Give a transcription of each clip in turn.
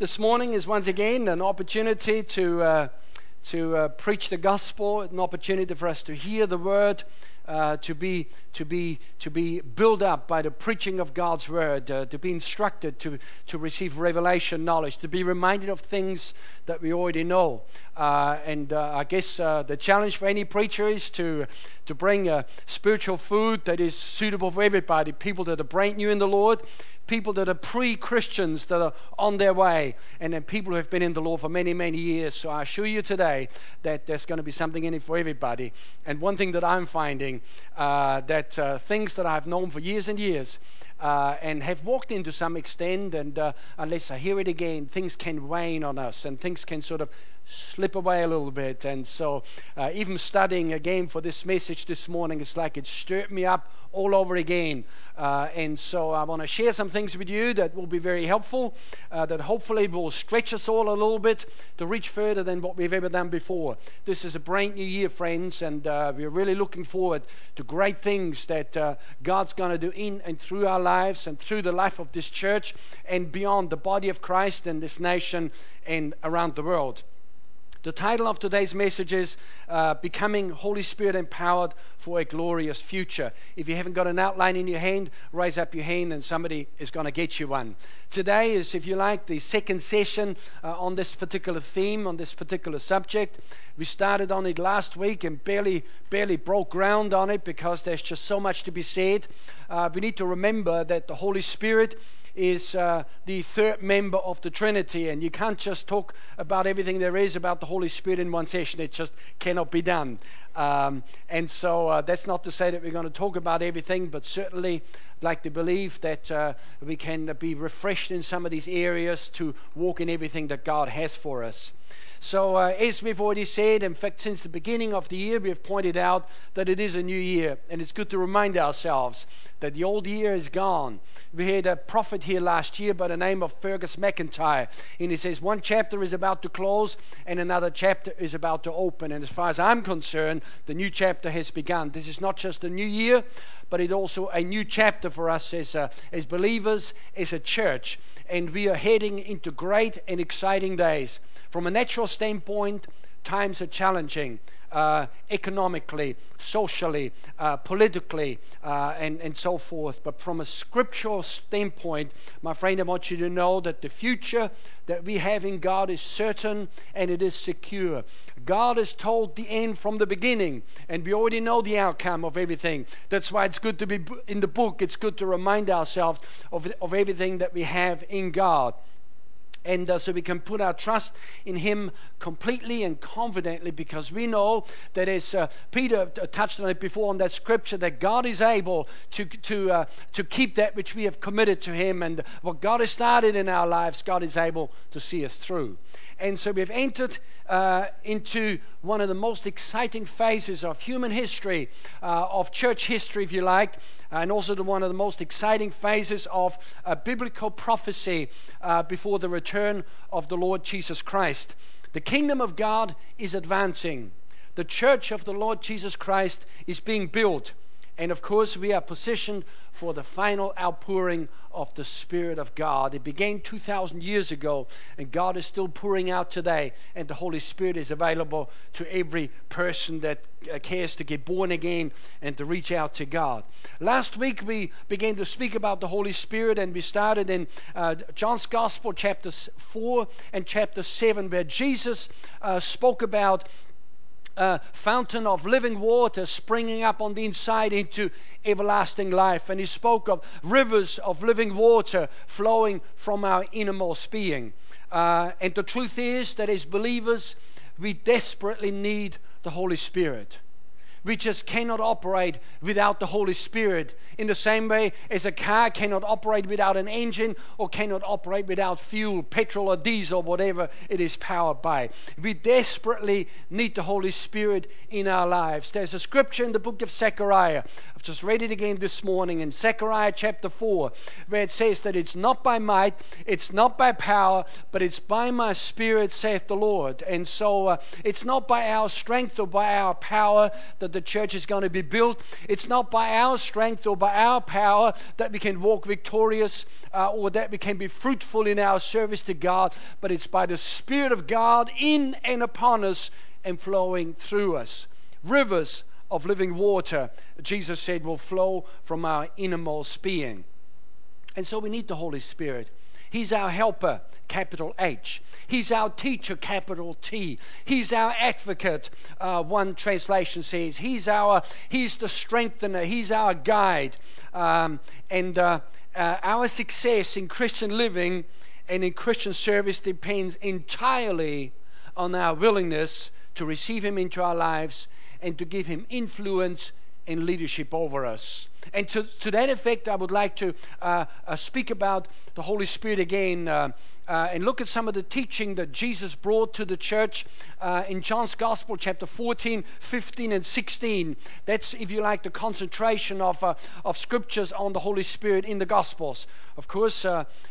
this morning is once again an opportunity to, uh, to uh, preach the gospel, an opportunity for us to hear the word, uh, to, be, to, be, to be built up by the preaching of God's word, uh, to be instructed, to, to receive revelation knowledge, to be reminded of things that we already know. Uh, and uh, I guess uh, the challenge for any preacher is to, to bring spiritual food that is suitable for everybody people that are brand new in the Lord, people that are pre Christians that are on their way, and then people who have been in the Lord for many, many years. So I assure you today that there's going to be something in it for everybody. And one thing that I'm finding uh, that uh, things that I've known for years and years, uh, and have walked into some extent. And uh, unless I hear it again, things can wane on us and things can sort of slip away a little bit. And so, uh, even studying again for this message this morning, it's like it stirred me up all over again. Uh, and so, I want to share some things with you that will be very helpful, uh, that hopefully will stretch us all a little bit to reach further than what we've ever done before. This is a brand new year, friends, and uh, we're really looking forward to great things that uh, God's going to do in and through our lives and through the life of this church and beyond the body of Christ and this nation and around the world. The title of today's message is uh, Becoming Holy Spirit Empowered for a Glorious Future. If you haven't got an outline in your hand, raise up your hand and somebody is going to get you one. Today is, if you like, the second session uh, on this particular theme, on this particular subject. We started on it last week and barely, barely broke ground on it because there's just so much to be said. Uh, we need to remember that the Holy Spirit is uh, the third member of the Trinity, and you can't just talk about everything there is about the Holy Spirit in one session. It just cannot be done. Um, and so uh, that's not to say that we're going to talk about everything, but certainly like to believe that uh, we can be refreshed in some of these areas to walk in everything that God has for us. So, uh, as we've already said, in fact, since the beginning of the year, we have pointed out that it is a new year. And it's good to remind ourselves that the old year is gone. We had a prophet here last year by the name of Fergus McIntyre. And he says one chapter is about to close and another chapter is about to open. And as far as I'm concerned, the new chapter has begun. This is not just a new year, but it's also a new chapter for us as, uh, as believers, as a church. And we are heading into great and exciting days. From a natural standpoint, times are challenging. Uh, economically, socially, uh, politically, uh, and, and so forth. But from a scriptural standpoint, my friend, I want you to know that the future that we have in God is certain and it is secure. God has told the end from the beginning, and we already know the outcome of everything. That's why it's good to be in the book, it's good to remind ourselves of, of everything that we have in God. And uh, so we can put our trust in him completely and confidently because we know that as uh, peter touched on it before on that scripture that god is able to, to, uh, to keep that which we have committed to him. And what god has started in our lives god is able to see us through and so we've entered uh, into one of the most exciting phases of human history, uh, of church history, if you like, and also one of the most exciting phases of uh, biblical prophecy uh, before the return of the Lord Jesus Christ. The kingdom of God is advancing. The church of the Lord Jesus Christ is being built. And of course, we are positioned for the final outpouring of the Spirit of God. It began 2,000 years ago, and God is still pouring out today, and the Holy Spirit is available to every person that uh, cares to get born again and to reach out to God. Last week, we began to speak about the Holy Spirit, and we started in uh, John's Gospel, chapter 4 and chapter 7, where Jesus uh, spoke about a fountain of living water springing up on the inside into everlasting life. And he spoke of rivers of living water flowing from our innermost being. Uh, and the truth is that as believers, we desperately need the Holy Spirit. We just cannot operate without the Holy Spirit. In the same way as a car cannot operate without an engine or cannot operate without fuel, petrol or diesel, whatever it is powered by. We desperately need the Holy Spirit in our lives. There's a scripture in the book of Zechariah. I've just read it again this morning in Zechariah chapter 4, where it says that it's not by might, it's not by power, but it's by my spirit, saith the Lord. And so uh, it's not by our strength or by our power that that the church is going to be built. It's not by our strength or by our power that we can walk victorious uh, or that we can be fruitful in our service to God, but it's by the Spirit of God in and upon us and flowing through us. Rivers of living water, Jesus said, will flow from our innermost being. And so we need the Holy Spirit. He's our helper, capital H. He's our teacher, capital T. He's our advocate, uh, one translation says. He's our, he's the strengthener. He's our guide. Um, and uh, uh, our success in Christian living and in Christian service depends entirely on our willingness to receive Him into our lives and to give Him influence and leadership over us. And to, to that effect, I would like to uh, uh, speak about the Holy Spirit again uh, uh, and look at some of the teaching that Jesus brought to the church uh, in John's Gospel, chapter 14, 15, and 16. That's, if you like, the concentration of, uh, of scriptures on the Holy Spirit in the Gospels. Of course,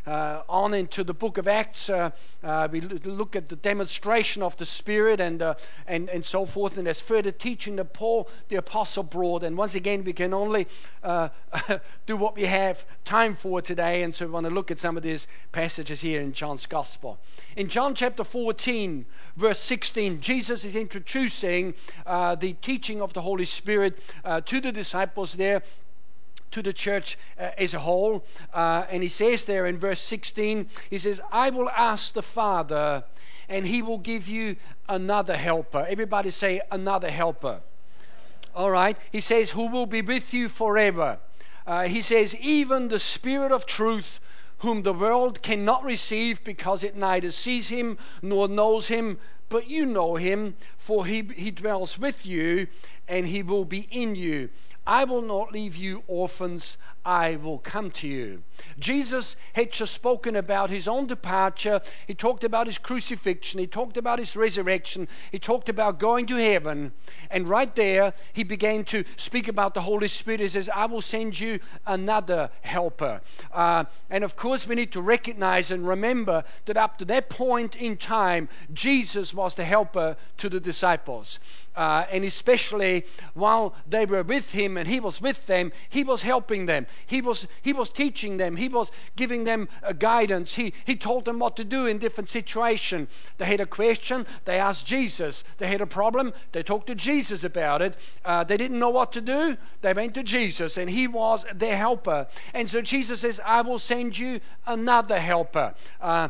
on into the book of Acts, we look at the demonstration of the Spirit and, and, and so forth. And there's further teaching that Paul, the apostle, brought. And once again, we can only uh, do what we have time for today. And so we want to look at some of these passages here in John's Gospel. In John chapter 14, verse 16, Jesus is introducing uh, the teaching of the Holy Spirit uh, to the disciples there to the church uh, as a whole. Uh, and he says there in verse 16, he says, I will ask the Father, and he will give you another helper. Everybody say, another helper. All right. He says, Who will be with you forever. Uh, he says, Even the Spirit of truth, whom the world cannot receive because it neither sees him nor knows him, but you know him, for he, he dwells with you and he will be in you. I will not leave you orphans, I will come to you. Jesus had just spoken about his own departure. He talked about his crucifixion. He talked about his resurrection. He talked about going to heaven. And right there, he began to speak about the Holy Spirit. He says, I will send you another helper. Uh, and of course, we need to recognize and remember that up to that point in time, Jesus was the helper to the disciples. Uh, and especially while they were with him and he was with them, he was helping them. He was, he was teaching them. He was giving them uh, guidance. He, he told them what to do in different situations. They had a question, they asked Jesus. They had a problem, they talked to Jesus about it. Uh, they didn't know what to do, they went to Jesus, and he was their helper. And so Jesus says, I will send you another helper. Uh,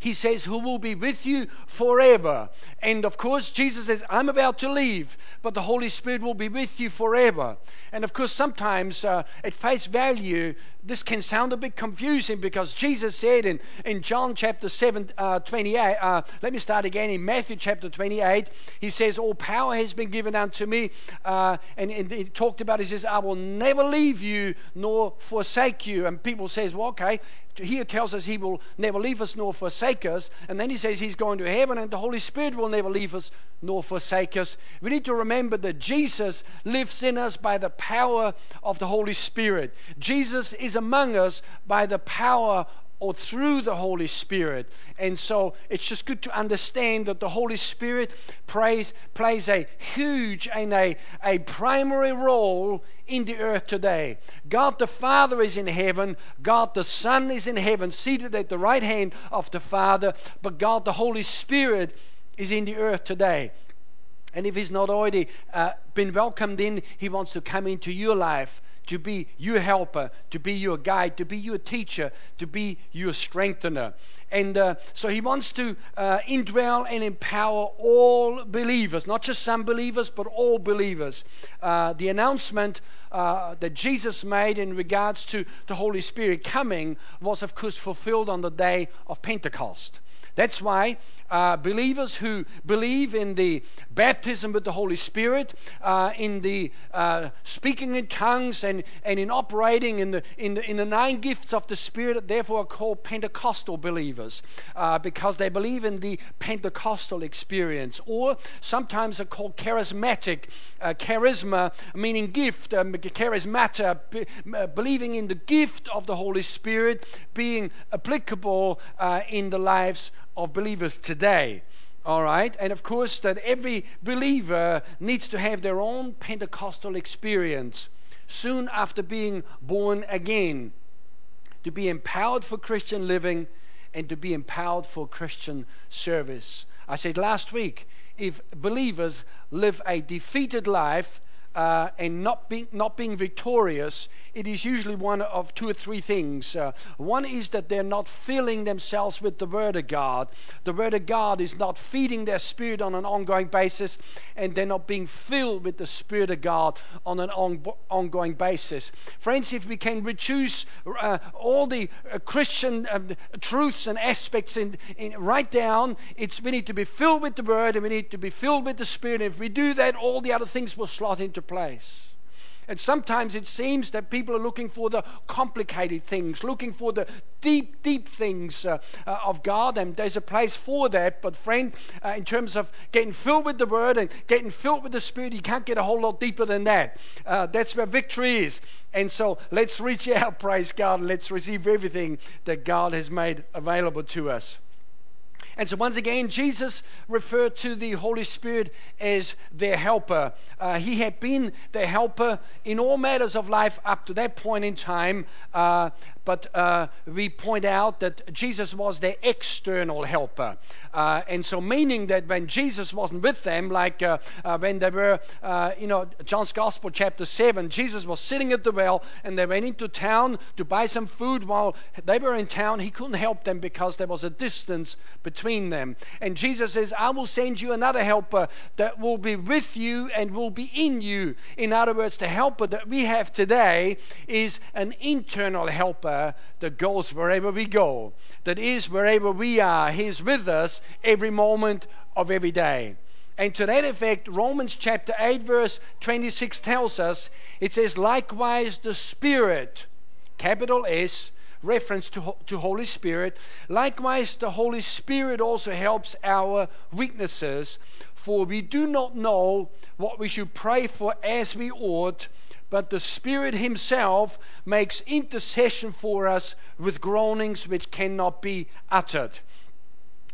he says, Who will be with you forever. And of course, Jesus says, I'm about to leave, but the Holy Spirit will be with you forever. And of course, sometimes uh, at face value, this can sound a bit confusing because Jesus said in, in John chapter 7, uh, 28, uh, let me start again. In Matthew chapter 28, he says, All power has been given unto me. Uh, and, and, he talked about, he says, I will never leave you nor forsake you. And people says, Well, okay, here tells us he will never leave us nor forsake us. And then he says he's going to heaven and the Holy Spirit will never leave us nor forsake us. We need to remember that Jesus lives in us by the power of the Holy Spirit. Jesus is among us by the power or through the Holy Spirit. And so it's just good to understand that the Holy Spirit plays, plays a huge and a, a primary role in the earth today. God the Father is in heaven, God the Son is in heaven, seated at the right hand of the Father, but God the Holy Spirit is in the earth today. And if He's not already uh, been welcomed in, He wants to come into your life to be your helper, to be your guide, to be your teacher, to be your strengthener. And uh, so he wants to uh, indwell and empower all believers, not just some believers, but all believers. Uh, the announcement uh, that Jesus made in regards to the Holy Spirit coming was, of course, fulfilled on the day of Pentecost. That's why uh, believers who believe in the baptism with the Holy Spirit, uh, in the uh, speaking in tongues, and, and in operating in the, in, the, in the nine gifts of the Spirit, therefore are called Pentecostal believers uh, because they believe in the Pentecostal experience. Or sometimes are called charismatic, uh, charisma meaning gift, um, charismata, uh, believing in the gift of the Holy Spirit being applicable in the lives of believers today. All right, and of course, that every believer needs to have their own Pentecostal experience soon after being born again to be empowered for Christian living and to be empowered for Christian service. I said last week if believers live a defeated life, uh, and not being, not being victorious, it is usually one of two or three things. Uh, one is that they're not filling themselves with the Word of God. The Word of God is not feeding their spirit on an ongoing basis, and they're not being filled with the Spirit of God on an on, ongoing basis. Friends, if we can reduce uh, all the uh, Christian um, truths and aspects in, in, right down, it's we need to be filled with the Word and we need to be filled with the Spirit. If we do that, all the other things will slot into place. And sometimes it seems that people are looking for the complicated things, looking for the deep, deep things uh, uh, of God, and there's a place for that. But, friend, uh, in terms of getting filled with the Word and getting filled with the Spirit, you can't get a whole lot deeper than that. Uh, that's where victory is. And so let's reach out, praise God, and let's receive everything that God has made available to us. And so, once again, Jesus referred to the Holy Spirit as their helper. Uh, he had been their helper in all matters of life up to that point in time. Uh, but uh, we point out that Jesus was their external helper. Uh, and so, meaning that when Jesus wasn't with them, like uh, uh when they were, you know, John's Gospel, chapter 7, Jesus was sitting at the well and they went into town to buy some food while they were in town. He couldn't help them because there was a distance between them. And Jesus says, I will send you another helper that will be with you and will be in you. In other words, the helper that we have today is an internal helper that goes wherever we go, that is wherever we are. He's with us every moment of every day. And to that effect, Romans chapter 8, verse 26 tells us it says, likewise, the Spirit, capital S, reference to, to Holy Spirit. Likewise, the Holy Spirit also helps our weaknesses, for we do not know what we should pray for as we ought but the Spirit Himself makes intercession for us with groanings which cannot be uttered.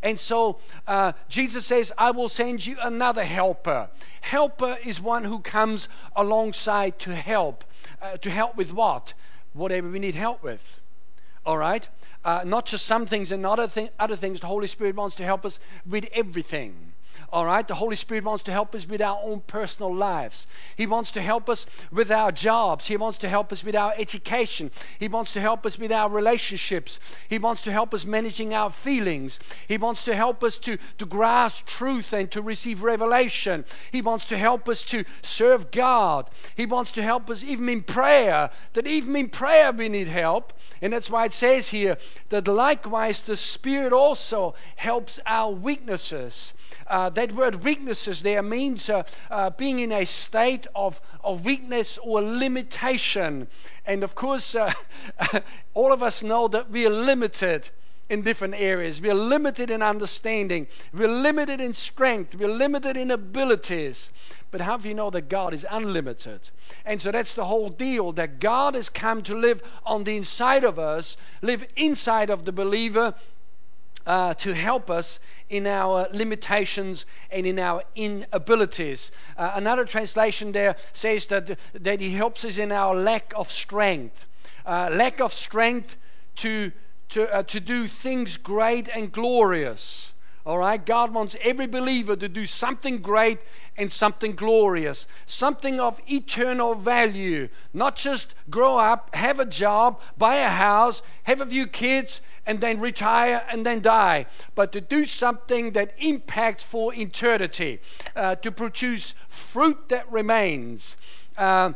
And so uh, Jesus says, I will send you another helper. Helper is one who comes alongside to help. Uh, to help with what? Whatever we need help with. All right? Uh, not just some things and other, thing, other things. The Holy Spirit wants to help us with everything. All right, the Holy Spirit wants to help us with our own personal lives. He wants to help us with our jobs. He wants to help us with our education. He wants to help us with our relationships. He wants to help us managing our feelings. He wants to help us to, to grasp truth and to receive revelation. He wants to help us to serve God. He wants to help us even in prayer, that even in prayer we need help. And that's why it says here that likewise the Spirit also helps our weaknesses. Uh, that word weaknesses there means uh, uh, being in a state of, of weakness or limitation. And of course, uh, all of us know that we are limited in different areas. We are limited in understanding. We're limited in strength. We're limited in abilities. But how do you know that God is unlimited? And so that's the whole deal that God has come to live on the inside of us, live inside of the believer, uh, to help us in our limitations and in our inabilities. Uh, another translation there says that, that He helps us in our lack of strength. Uh, lack of strength to, to, uh, to do things great and glorious. All right, God wants every believer to do something great and something glorious, something of eternal value. Not just grow up, have a job, buy a house, have a few kids, and then retire and then die, but to do something that impacts for eternity, uh, to produce fruit that remains. Uh,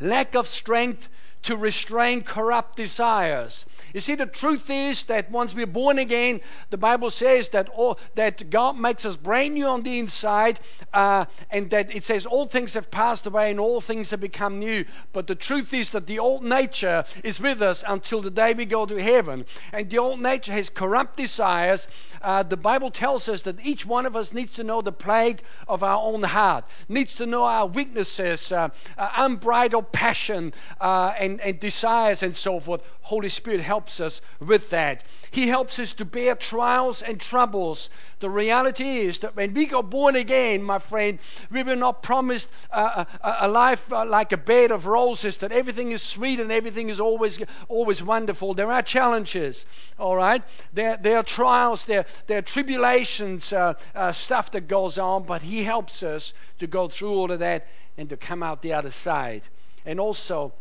lack of strength to restrain corrupt desires. You see, the truth is that once we're born again, the Bible says that all, that God makes us brand new on the inside, uh, and that it says all things have passed away and all things have become new. But the truth is that the old nature is with us until the day we go to heaven, and the old nature has corrupt desires. Uh, the Bible tells us that each one of us needs to know the plague of our own heart, needs to know our weaknesses, uh, unbridled passion, uh, and and, desires and so forth. Holy Spirit helps us with that. He helps us to bear trials and troubles. The reality is that when we got born again, my friend, we were not promised a, a, a life uh, like a bed of roses, that everything is sweet and everything is always, always wonderful. There are challenges, all right? There, there are trials, there, there are tribulations, uh, uh, stuff that goes on, but He helps us to go through all of that and to come out the other side. And also,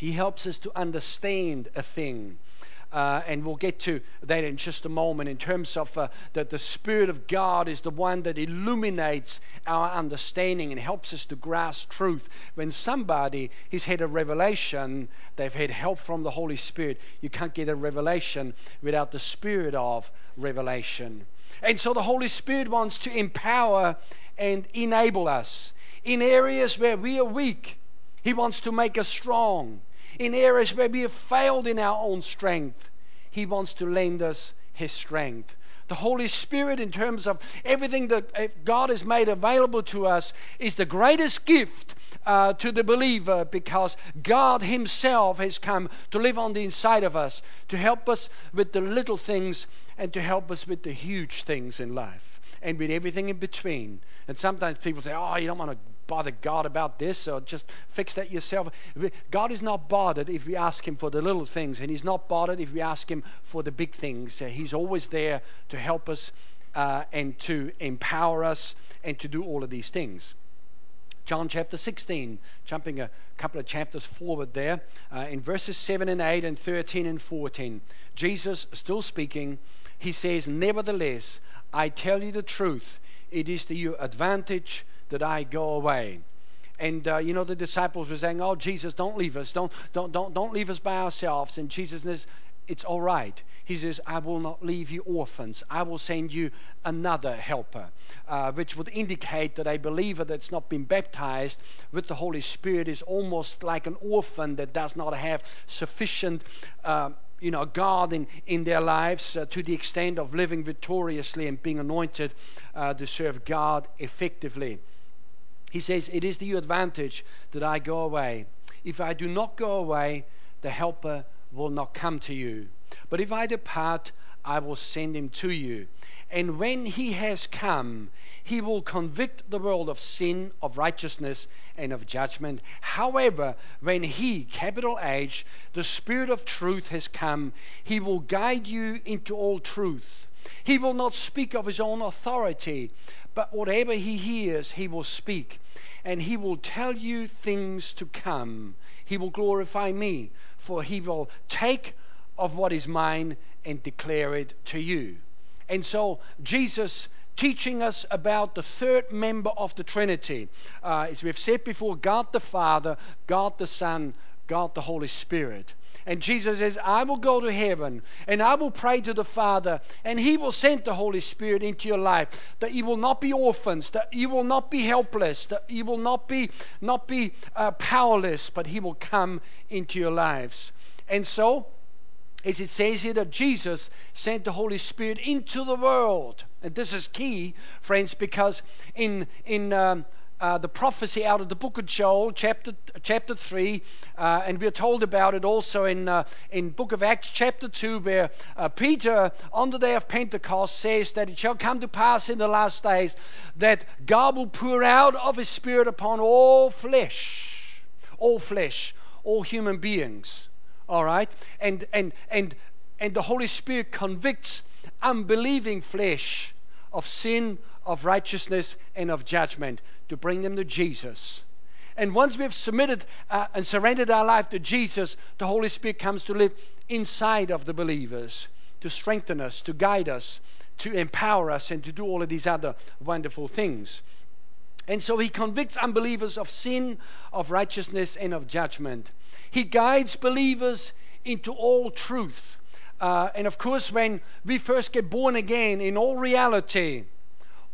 He helps us to understand a thing. Uh, and we'll get to that in just a moment in terms of uh, that the Spirit of God is the one that illuminates our understanding and helps us to grasp truth. When somebody has had a revelation, they've had help from the Holy Spirit. You can't get a revelation without the Spirit of revelation. And so the Holy Spirit wants to empower and enable us in areas where we are weak. He wants to make us strong in areas where we have failed in our own strength, He wants to lend us His strength. The Holy Spirit, in terms of everything that God has made available to us, is the greatest gift uh, to the believer because God Himself has come to live on the inside of us, to help us with the little things and to help us with the huge things in life and with everything in between. And sometimes people say, Oh, you don't want to bother God about this or just fix that yourself. God is not bothered if we ask Him for the little things, and He's not bothered if we ask Him for the big things. Uh, he's always there to help us uh, and to empower us and to do all of these things. John chapter 16, jumping a couple of chapters forward there, uh, in verses 7 and 8 and 13 and 14, Jesus, still speaking, he says, Nevertheless, I tell you the truth, it is to your advantage that I go away. And uh, you know the disciples were saying, "Oh Jesus, don't leave us. Don't don't don't don't leave us by ourselves." And Jesus says, "It's all right." He says, "I will not leave you orphans. I will send you another helper," uh, which would indicate that a believer that's not been baptized with the Holy Spirit is almost like an orphan that does not have sufficient. Uh, you know, God in, in their lives uh, to the extent of living victoriously and being anointed uh, to serve God effectively. He says, It is to your advantage that I go away. If I do not go away, the Helper will not come to you. But if I depart, I will send him to you. And when he has come, he will convict the world of sin, of righteousness, and of judgment. However, when he, capital H, the Spirit of truth has come, he will guide you into all truth. He will not speak of his own authority, but whatever he hears, he will speak. And he will tell you things to come. He will glorify me, for he will take of what is mine and declare it to you. And so, Jesus teaching us about the third member of the Trinity. Uh, as we've said before, God the Father, God the Son, God the Holy Spirit. And Jesus says, I will go to heaven and I will pray to the Father, and He will send the Holy Spirit into your life. That you will not be orphans, that you will not be helpless, that you will not be, not be uh, powerless, but He will come into your lives. And so, as it says here, that Jesus sent the Holy Spirit into the world. And this is key, friends, because in, in um, uh, the prophecy out of the book of Joel, chapter, chapter 3, uh, and we're told about it also in, uh, in book of Acts, chapter 2, where uh, Peter, on the day of Pentecost, says that it shall come to pass in the last days that God will pour out of his Spirit upon all flesh, all flesh, all human beings. All right? And, and, and, and the Holy Spirit convicts unbelieving flesh of sin, of righteousness, and of judgment to bring them to Jesus. And once we've submitted uh, and surrendered our life to Jesus, the Holy Spirit comes to live inside of the believers to strengthen us, to guide us, to empower us, and to do all of these other wonderful things. And so he convicts unbelievers of sin, of righteousness, and of judgment. He guides believers into all truth. Uh, and of course, when we first get born again, in all reality,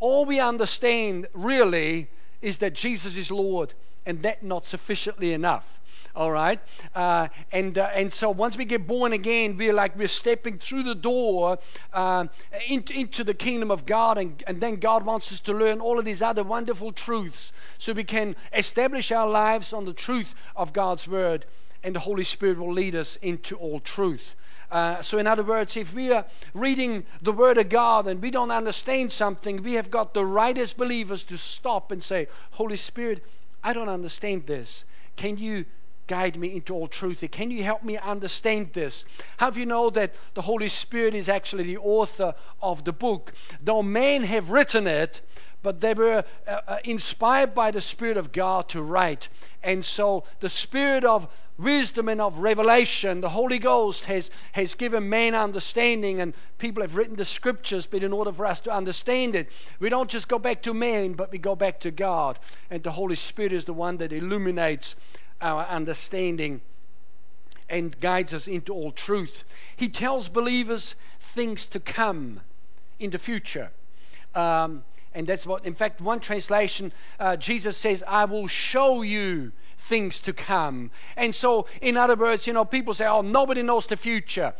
all we understand really is that Jesus is Lord, and that not sufficiently enough. All right, uh, and uh, and so once we get born again, we're like we're stepping through the door uh, into, into the kingdom of God, and, and then God wants us to learn all of these other wonderful truths, so we can establish our lives on the truth of God's word and the Holy Spirit will lead us into all truth. Uh, so, in other words, if we are reading the Word of God and we don't understand something, we have got the right as believers to stop and say, Holy Spirit, I don't understand this. Can you guide me into all truth? Can you help me understand this? How do you know that the Holy Spirit is actually the author of the book? Though men have written it, but they were uh, uh, inspired by the Spirit of God to write. And so the Spirit of wisdom and of revelation, the Holy Ghost has, has given man understanding, and people have written the scriptures, but in order for us to understand it, we don't just go back to man, but we go back to God. And the Holy Spirit is the one that illuminates our understanding and guides us into all truth. He tells believers things to come in the future. Um, and that's what, in fact, one translation, uh, Jesus says, I will show you things to come. And so, in other words, you know, people say, oh, nobody knows the future.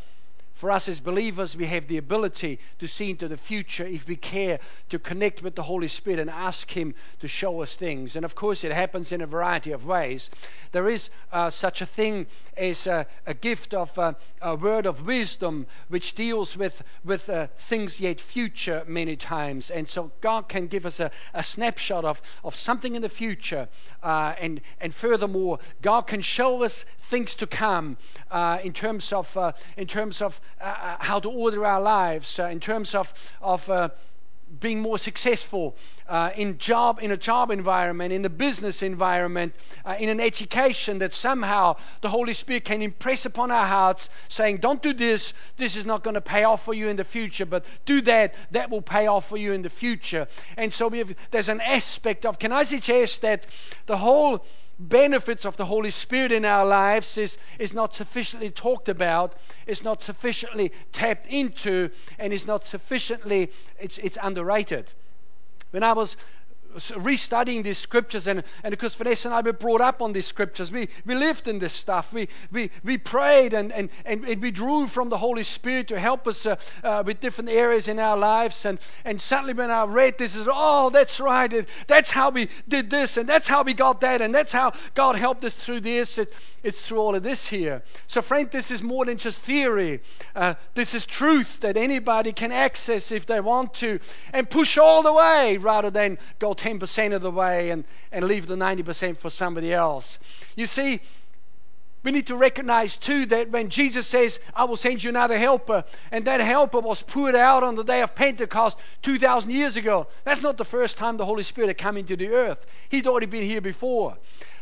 For us as believers, we have the ability to see into the future if we care to connect with the Holy Spirit and ask Him to show us things. And of course, it happens in a variety of ways. There is uh, such a thing as a, a gift of uh, a word of wisdom, which deals with, with uh, things yet future many times. And so, God can give us a, a snapshot of, of something in the future. Uh, and, and furthermore, God can show us things to come uh, in terms of, uh, in terms of uh, uh, how to order our lives, uh, in terms of, of uh, being more successful uh, in job in a job environment in the business environment uh, in an education that somehow the holy spirit can impress upon our hearts saying don't do this. This is not going to pay off for you in the future but do that. That will pay off for you in the future. And so have, there's an aspect of can i suggest that the whole benefits of the Holy Spirit in our lives is, is not sufficiently talked about, is not sufficiently tapped into, and is not sufficiently, it's, it's underrated. When I was restudying these scriptures, and, and because Vanessa and I were brought up on these scriptures, we, we lived in this stuff. We, we, we prayed and, and, and, we drew from the Holy Spirit to help us uh, uh, with different areas in our lives. And, and suddenly, when I read this, is oh, that's right. That's how we did this, and that's how we got that, and that's how God helped us through this. It, it's through all of this here. So, friend, this is more than just theory. Uh, this is truth that anybody can access if they want to and push all the way rather than go 10% of the way and, and leave the 90% for somebody else. You see, we need to recognize too that when Jesus says, I will send you another helper, and that helper was poured out on the day of Pentecost 2,000 years ago, that's not the first time the Holy Spirit had come into the earth. He'd already been here before.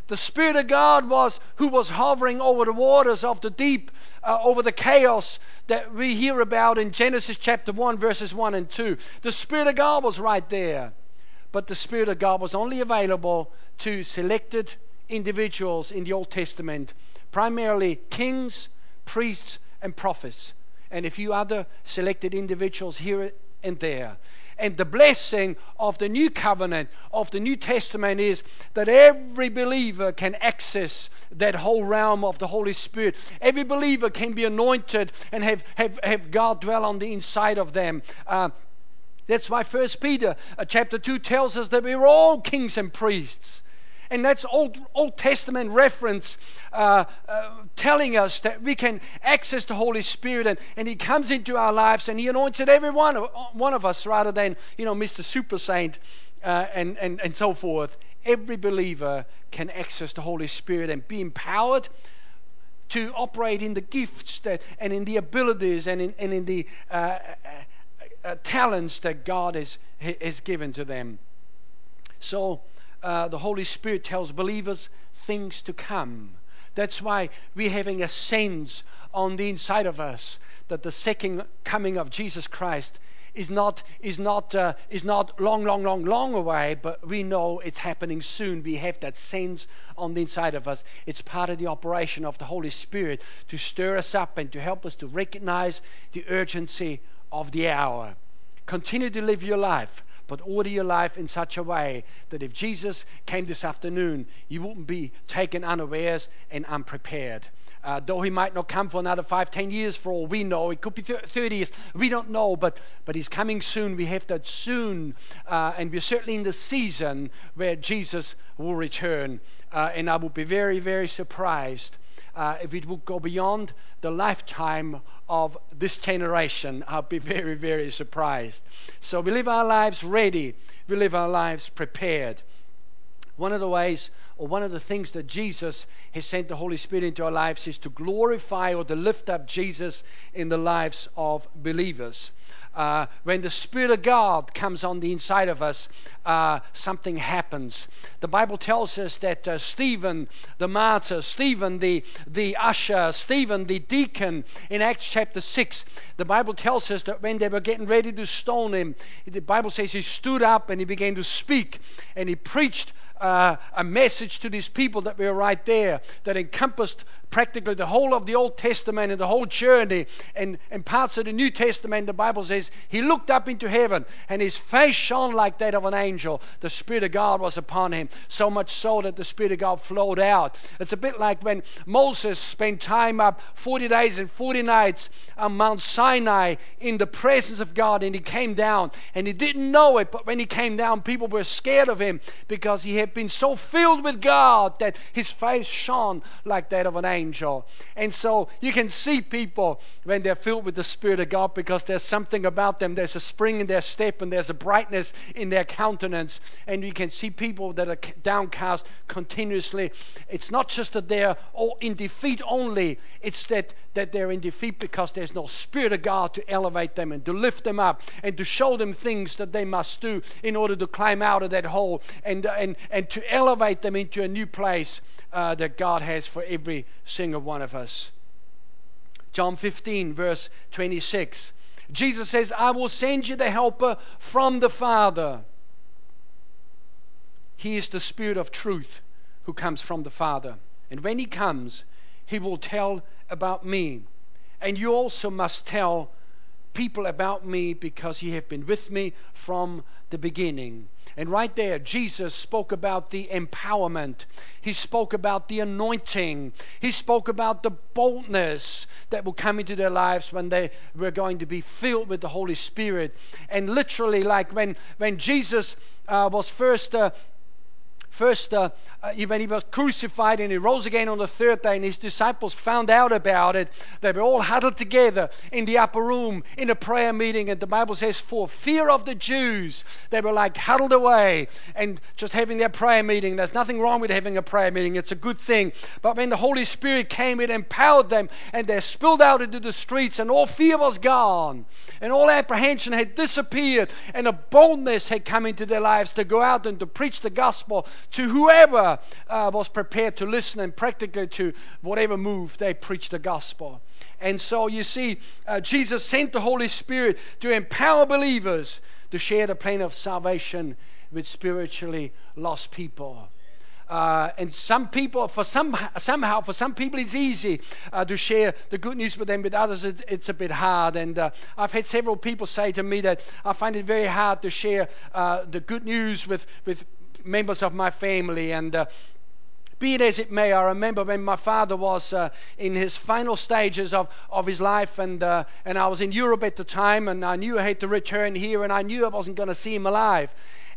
The Spirit of God was who was hovering over the waters of the deep, uh, over the chaos that we hear about in Genesis chapter 1, verses 1 and 2. The Spirit of God was right there. But the Spirit of God was only available to selected individuals in the Old Testament, primarily kings, priests, and prophets, and a few other selected individuals here and there. And the blessing of the new covenant, of the New Testament, is that every believer can access that whole realm of the Holy Spirit. Every believer can be anointed and have, have, have God dwell on the inside of them. Uh, that's why First Peter uh, chapter 2 tells us that we're all kings and priests. And that's Old, Old Testament reference uh, uh, telling us that we can access the Holy Spirit and, and He comes into our lives and He anoints every one of, one of us rather than, you know, Mr. Super Saint uh, and, and, and so forth. Every believer can access the Holy Spirit and be empowered to operate in the gifts that, and in the abilities and in, and in the uh, uh, uh, talents that God has, has given to them. So, uh, the Holy Spirit tells believers things to come. That's why we're having a sense on the inside of us that the second coming of Jesus Christ is not is not uh, is not long, long, long, long away, but we know it's happening soon. We have that sense on the inside of us. It's part of the operation of the Holy Spirit to stir us up and to help us to recognize the urgency of the hour. Continue to live your life but order your life in such a way that if Jesus came this afternoon, you wouldn't be taken unawares and unprepared. Uh, though he might not come for another five, ten years for all we know, it could be 30 years, we don't know, but, but he's coming soon. We have that soon, uh, and we're certainly in the season where Jesus will return. Uh, and I would be very, very surprised uh, if it would go beyond the lifetime of this generation, I'll be very, very surprised. So we live our lives ready, we live our lives prepared. One of the ways, or one of the things that Jesus has sent the Holy Spirit into our lives is to glorify or to lift up Jesus in the lives of believers. Uh, when the Spirit of God comes on the inside of us, uh, something happens. The Bible tells us that uh, Stephen, the martyr, Stephen, the, the usher, Stephen, the deacon, in Acts chapter 6, the Bible tells us that when they were getting ready to stone him, the Bible says he stood up and he began to speak and he preached uh, a message to these people that were right there that encompassed practically the whole of the Old Testament and the whole journey and, and parts of the New Testament. The Bible says he looked up into heaven and his face shone like that of an angel. The Spirit of God was upon him, so much so that the Spirit of God flowed out. It's a bit like when Moses spent time up 40 days and 40 nights on Mount Sinai in the presence of God and he came down and he didn't know it, but when he came down, people were scared of him because he had been so filled with God that his face shone like that of an angel angel. And so you can see people when they're filled with the Spirit of God because there's something about them. There's a spring in their step and there's a brightness in their countenance. And you can see people that are downcast continuously. It's not just that they're all in defeat only, it's that, that they're in defeat because there's no Spirit of God to elevate them and to lift them up and to show them things that they must do in order to climb out of that hole and, and, and to elevate them into a new place uh, that God has for every single one of us. John 15, verse 26. Jesus says, I will send you the helper from the Father. He is the Spirit of truth who comes from the Father. And when He comes, He will tell about me. And you also must tell people about me because He have been with me from the beginning. And right there, Jesus spoke about the empowerment. He spoke about the anointing. He spoke about the boldness that will come into their lives when they were going to be filled with the Holy Spirit. And literally, like when, when Jesus uh, was first uh, first uh, uh, when he was crucified and he rose again on the third day and his disciples found out about it they were all huddled together in the upper room in a prayer meeting. And the bible says for fear of the jews they were like huddled away and just having their prayer meeting. There's nothing wrong with having a prayer meeting. It's a good thing. But when the holy spirit came it empowered them and they spilled out into the streets and all fear was gone. And all apprehension had disappeared and a boldness had come into their lives to go out and to preach the gospel to whoever uh, was prepared to listen and practically to whatever move they preached the gospel. And so you see, uh, Jesus sent the Holy Spirit to empower believers to share the plan of salvation with spiritually lost people. Uh, and some people, for some, somehow, for some people, it's easy uh, to share the good news with them. With others, it, it's a bit hard. And uh, I've had several people say to me that I find it very hard to share uh, the good news with, with members of my family. And uh, be it as it may, I remember when my father was uh, in his final stages of, of his life, and, uh, and I was in Europe at the time, and I knew I had to return here, and I knew I wasn't going to see him alive.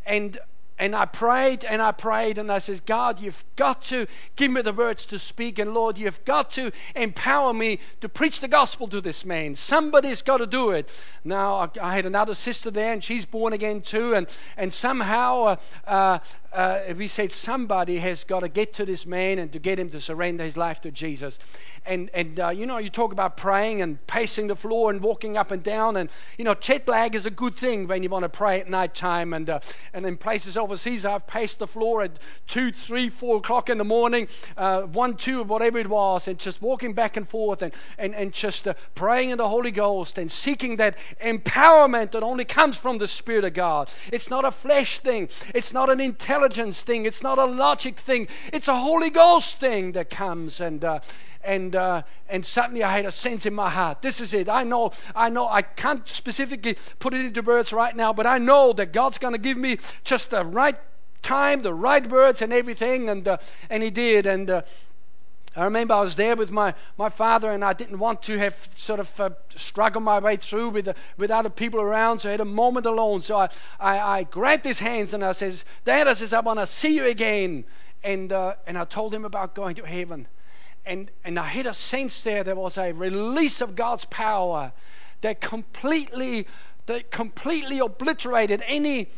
And and I prayed and I prayed and I said, God, you've got to give me the words to speak. And Lord, you've got to empower me to preach the gospel to this man. Somebody's got to do it. Now, I, I had another sister there and she's born again too. And, and somehow uh, uh, uh, we said somebody has got to get to this man and to get him to surrender his life to Jesus. And, and uh, you know, you talk about praying and pacing the floor and walking up and down. And, you know, jet lag is a good thing when you want to pray at night time. And, uh, and in places overseas, I've paced the floor at 2, 3, 4 o'clock in the morning, uh, 1, 2, whatever it was, and just walking back and forth and, and, and just uh, praying in the Holy Ghost and seeking that empowerment that only comes from the Spirit of God. It's not a flesh thing, it's not an intelligence intelligence thing. It's not a logic thing. It's a Holy Ghost thing that comes and. Uh, and uh, and suddenly I had a sense in my heart. This is it. I know. I know. I can't specifically put it into words right now, but I know that God's going to give me just the right time, the right words, and everything. And uh, and He did. And uh, I remember I was there with my, my father, and I didn't want to have sort of uh, my way through with, uh, with other people around, so I had a moment alone. So I, I, I grabbed his hands and I says, Dad, I says, I want to see you again. And, uh, and I told him about going to heaven. and, and I had a sense there, there was a release of God's power that completely, that completely obliterated any,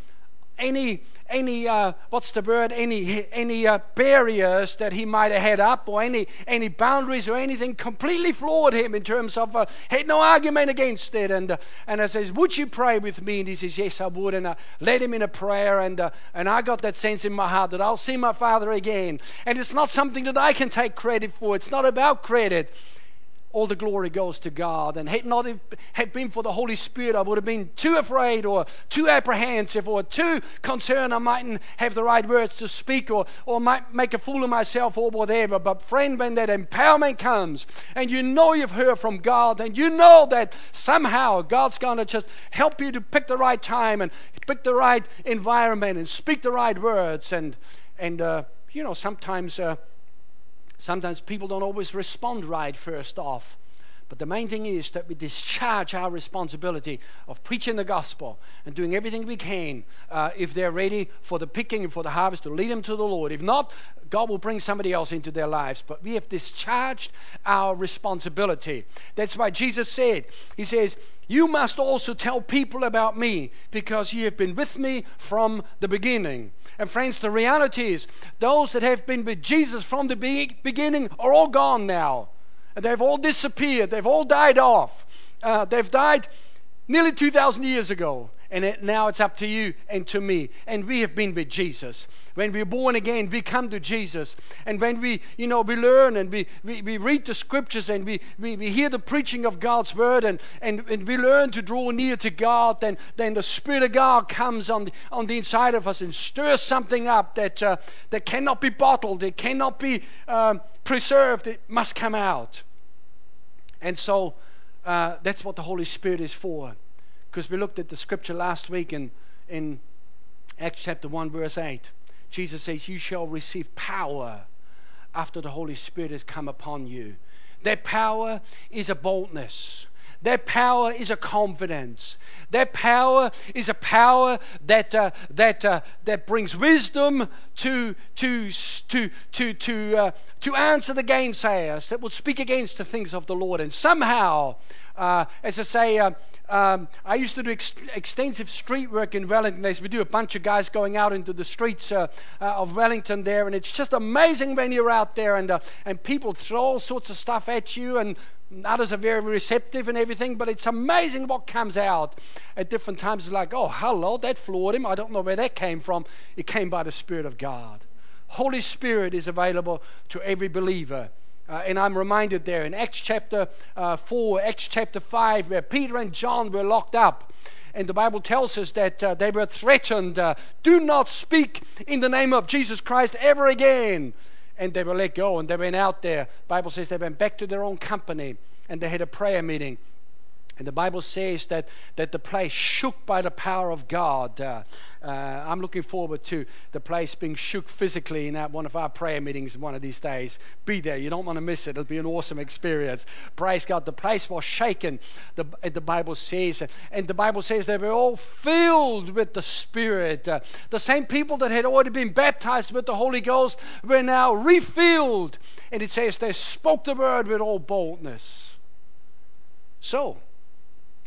any any uh, what's the word? Any any uh, barriers that he might have had up or any any boundaries or anything completely floored him in terms of uh, had no argument against it. And uh, and I says would you pray with me? And he says yes I would. And I led him in a prayer. And uh, and I got that sense in my heart that I'll see my father again. And it's not something that I can take credit for. It's not about credit all the glory goes to God. And had not had been for the Holy Spirit, I would have been too afraid or too apprehensive or too concerned I mightn't have the right words to speak or, or might make a fool of myself or whatever. But friend, when that empowerment comes and you know you've heard from God and you know that somehow God's going to just help you to pick the right time and pick the right environment and speak the right words and, and uh, you know, sometimes... Uh, Sometimes people don't always respond right first off. But the main thing is that we discharge our responsibility of preaching the gospel and doing everything we can uh, if they're ready for the picking and for the harvest to lead them to the Lord. If not, God will bring somebody else into their lives. But we have discharged our responsibility. That's why Jesus said, He says, You must also tell people about me because you have been with me from the beginning. And friends, the reality is, those that have been with Jesus from the beginning are all gone now. And They've all disappeared. They've all died off. Uh, they've died nearly 2,000 years ago. And it, now it's up to you and to me. And we have been with Jesus. When we're born again, we come to Jesus. And when we, you know, we learn and we, we, we read the scriptures and we, we, we hear the preaching of God's word and, and, and we learn to draw near to God, then, then the Spirit of God comes on the, on the inside of us and stirs something up that, uh, that cannot be bottled, it cannot be um, preserved, it must come out. And so uh, that's what the Holy Spirit is for. Because we looked at the scripture last week in, in Acts chapter 1, verse 8. Jesus says, You shall receive power after the Holy Spirit has come upon you. That power is a boldness. That power is a confidence. That power is a power that, uh, that, uh, that brings wisdom to, to, to, to, to, uh, to answer the gainsayers, that will speak against the things of the Lord. And somehow, uh, as I say, uh, um, I used to do ex- extensive street work in Wellington. We do a bunch of guys going out into the streets uh, uh, of Wellington there, and it's just amazing when you're out there and uh, and people throw all sorts of stuff at you, and others are very receptive and everything, but it's amazing what comes out at different times. It's like, oh, hello, that floored him. I don't know where that came from. It came by the Spirit of God. Holy Spirit is available to every believer. Uh, and I'm reminded there in Acts chapter uh, 4, Acts chapter 5, where Peter and John were locked up. And the Bible tells us that uh, they were threatened uh, do not speak in the name of Jesus Christ ever again. And they were let go and they went out there. Bible says they went back to their own company and they had a prayer meeting. And the Bible says that, that the place shook by the power of God. Uh, uh, I'm looking forward to the place being shook physically in one of our prayer meetings one of these days. Be there. You don't want to miss it. It'll be an awesome experience. Praise God. The place was shaken, the, the Bible says. And the Bible says they were all filled with the Spirit. Uh, the same people that had already been baptized with the Holy Ghost were now refilled. And it says they spoke the word with all boldness. So,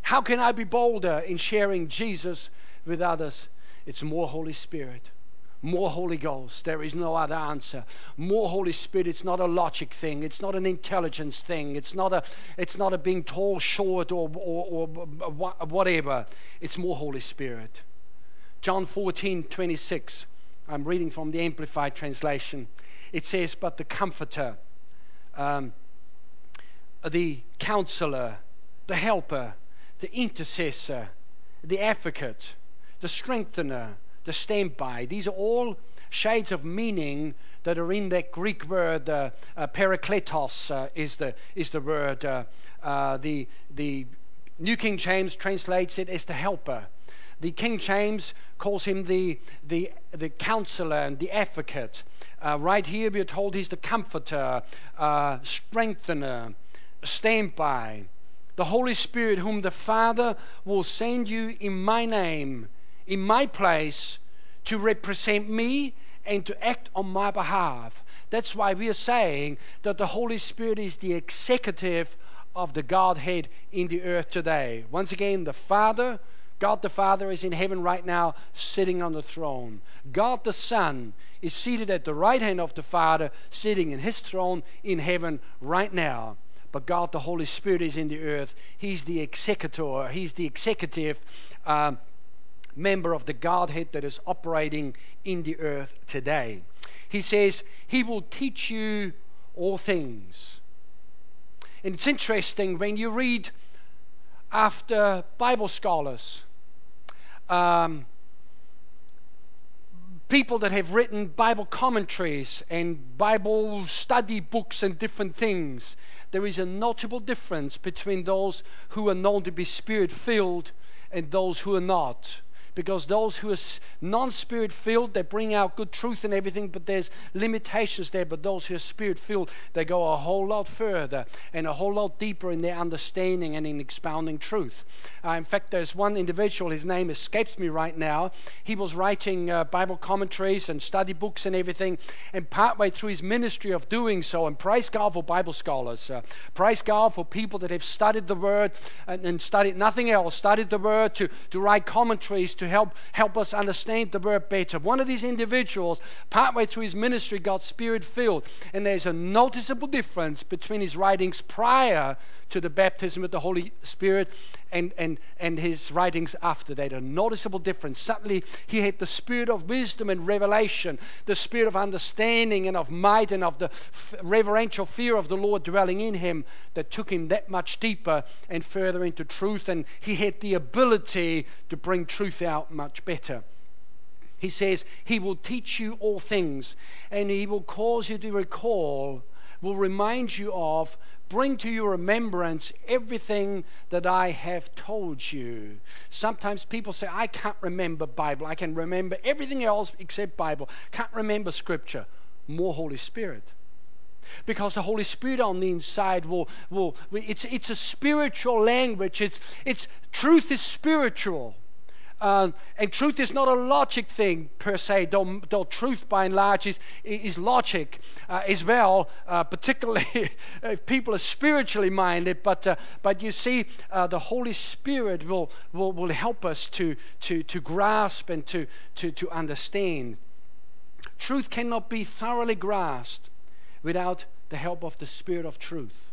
how can I be bolder in sharing Jesus with others? It's more Holy Spirit, more Holy Ghost. There is no other answer. More Holy Spirit. It's not a logic thing. It's not an intelligence thing. It's not a. It's not a being tall, short, or or, or whatever. It's more Holy Spirit. John 14, 26. I'm reading from the Amplified Translation. It says, "But the Comforter, um, the Counselor, the Helper." The intercessor, the advocate, the strengthener, the standby. These are all shades of meaning that are in that Greek word. Uh, uh, parakletos uh, is the is the word. Uh, uh, the the New King James translates it as the helper. The King James calls him the the the counselor and the advocate. Uh, right here, we are told he's the comforter, strengthener, standby the Holy Spirit, whom the Father will send you in my name, in my place, to represent me and to act on my behalf. That's why we are saying that the Holy Spirit is the executive of the Godhead in the earth today. Once again, the Father, God the Father is in heaven right now, sitting on the throne. God the Son is seated at the right hand of the Father, sitting in his throne in heaven right now. But God the Holy Spirit is in the earth. He's the executor, He's the executive um, member of the Godhead that is operating in the earth today. He says, He will teach you all things. And it's interesting when you read after Bible scholars, um, people that have written Bible commentaries and Bible study books and different things, there is a notable difference between those who are known to be spirit filled and those who are not because those who are non spirit filled, they bring out good truth and everything, but there's limitations there. But those who are spirit filled, they go a whole lot further and a whole lot deeper in their understanding and in expounding truth. Uh, in fact, there's one individual, his name escapes me right now. He was writing uh, Bible commentaries and study books and everything, and partway through his ministry of doing so, and praise God for Bible scholars, uh, praise God for people that have studied the Word and, and studied nothing else, studied the Word to, to write commentaries to help, help us understand the word better. One of these individuals, partway through his ministry, got spirit filled. And there's a noticeable difference between his writings prior to the baptism with the Holy Spirit and, and, and his writings after that. A noticeable difference. Suddenly, he had the spirit of wisdom and revelation, the spirit of understanding and of might and of the f- reverential fear of the Lord dwelling in him that took him that much deeper and further into truth. And he had the ability to bring truth out much better. He says, He will teach you all things, and He will cause you to recall, will remind you of bring to your remembrance everything that I have told you. Sometimes people say, I can't remember Bible. I can remember everything else except Bible. Can't remember Scripture. More Holy Spirit. Because the Holy Spirit on the inside will, will it's, it's a spiritual language. It's, it's truth is spiritual. Um, and truth is not a logic thing per se, though, though truth by and large is, is logic uh, as well, uh, particularly if people are spiritually minded. But, uh, but you see, uh, the Holy Spirit will, will, will help us to, to, to grasp and to, to, to understand. Truth cannot be thoroughly grasped without the help of the Spirit of truth.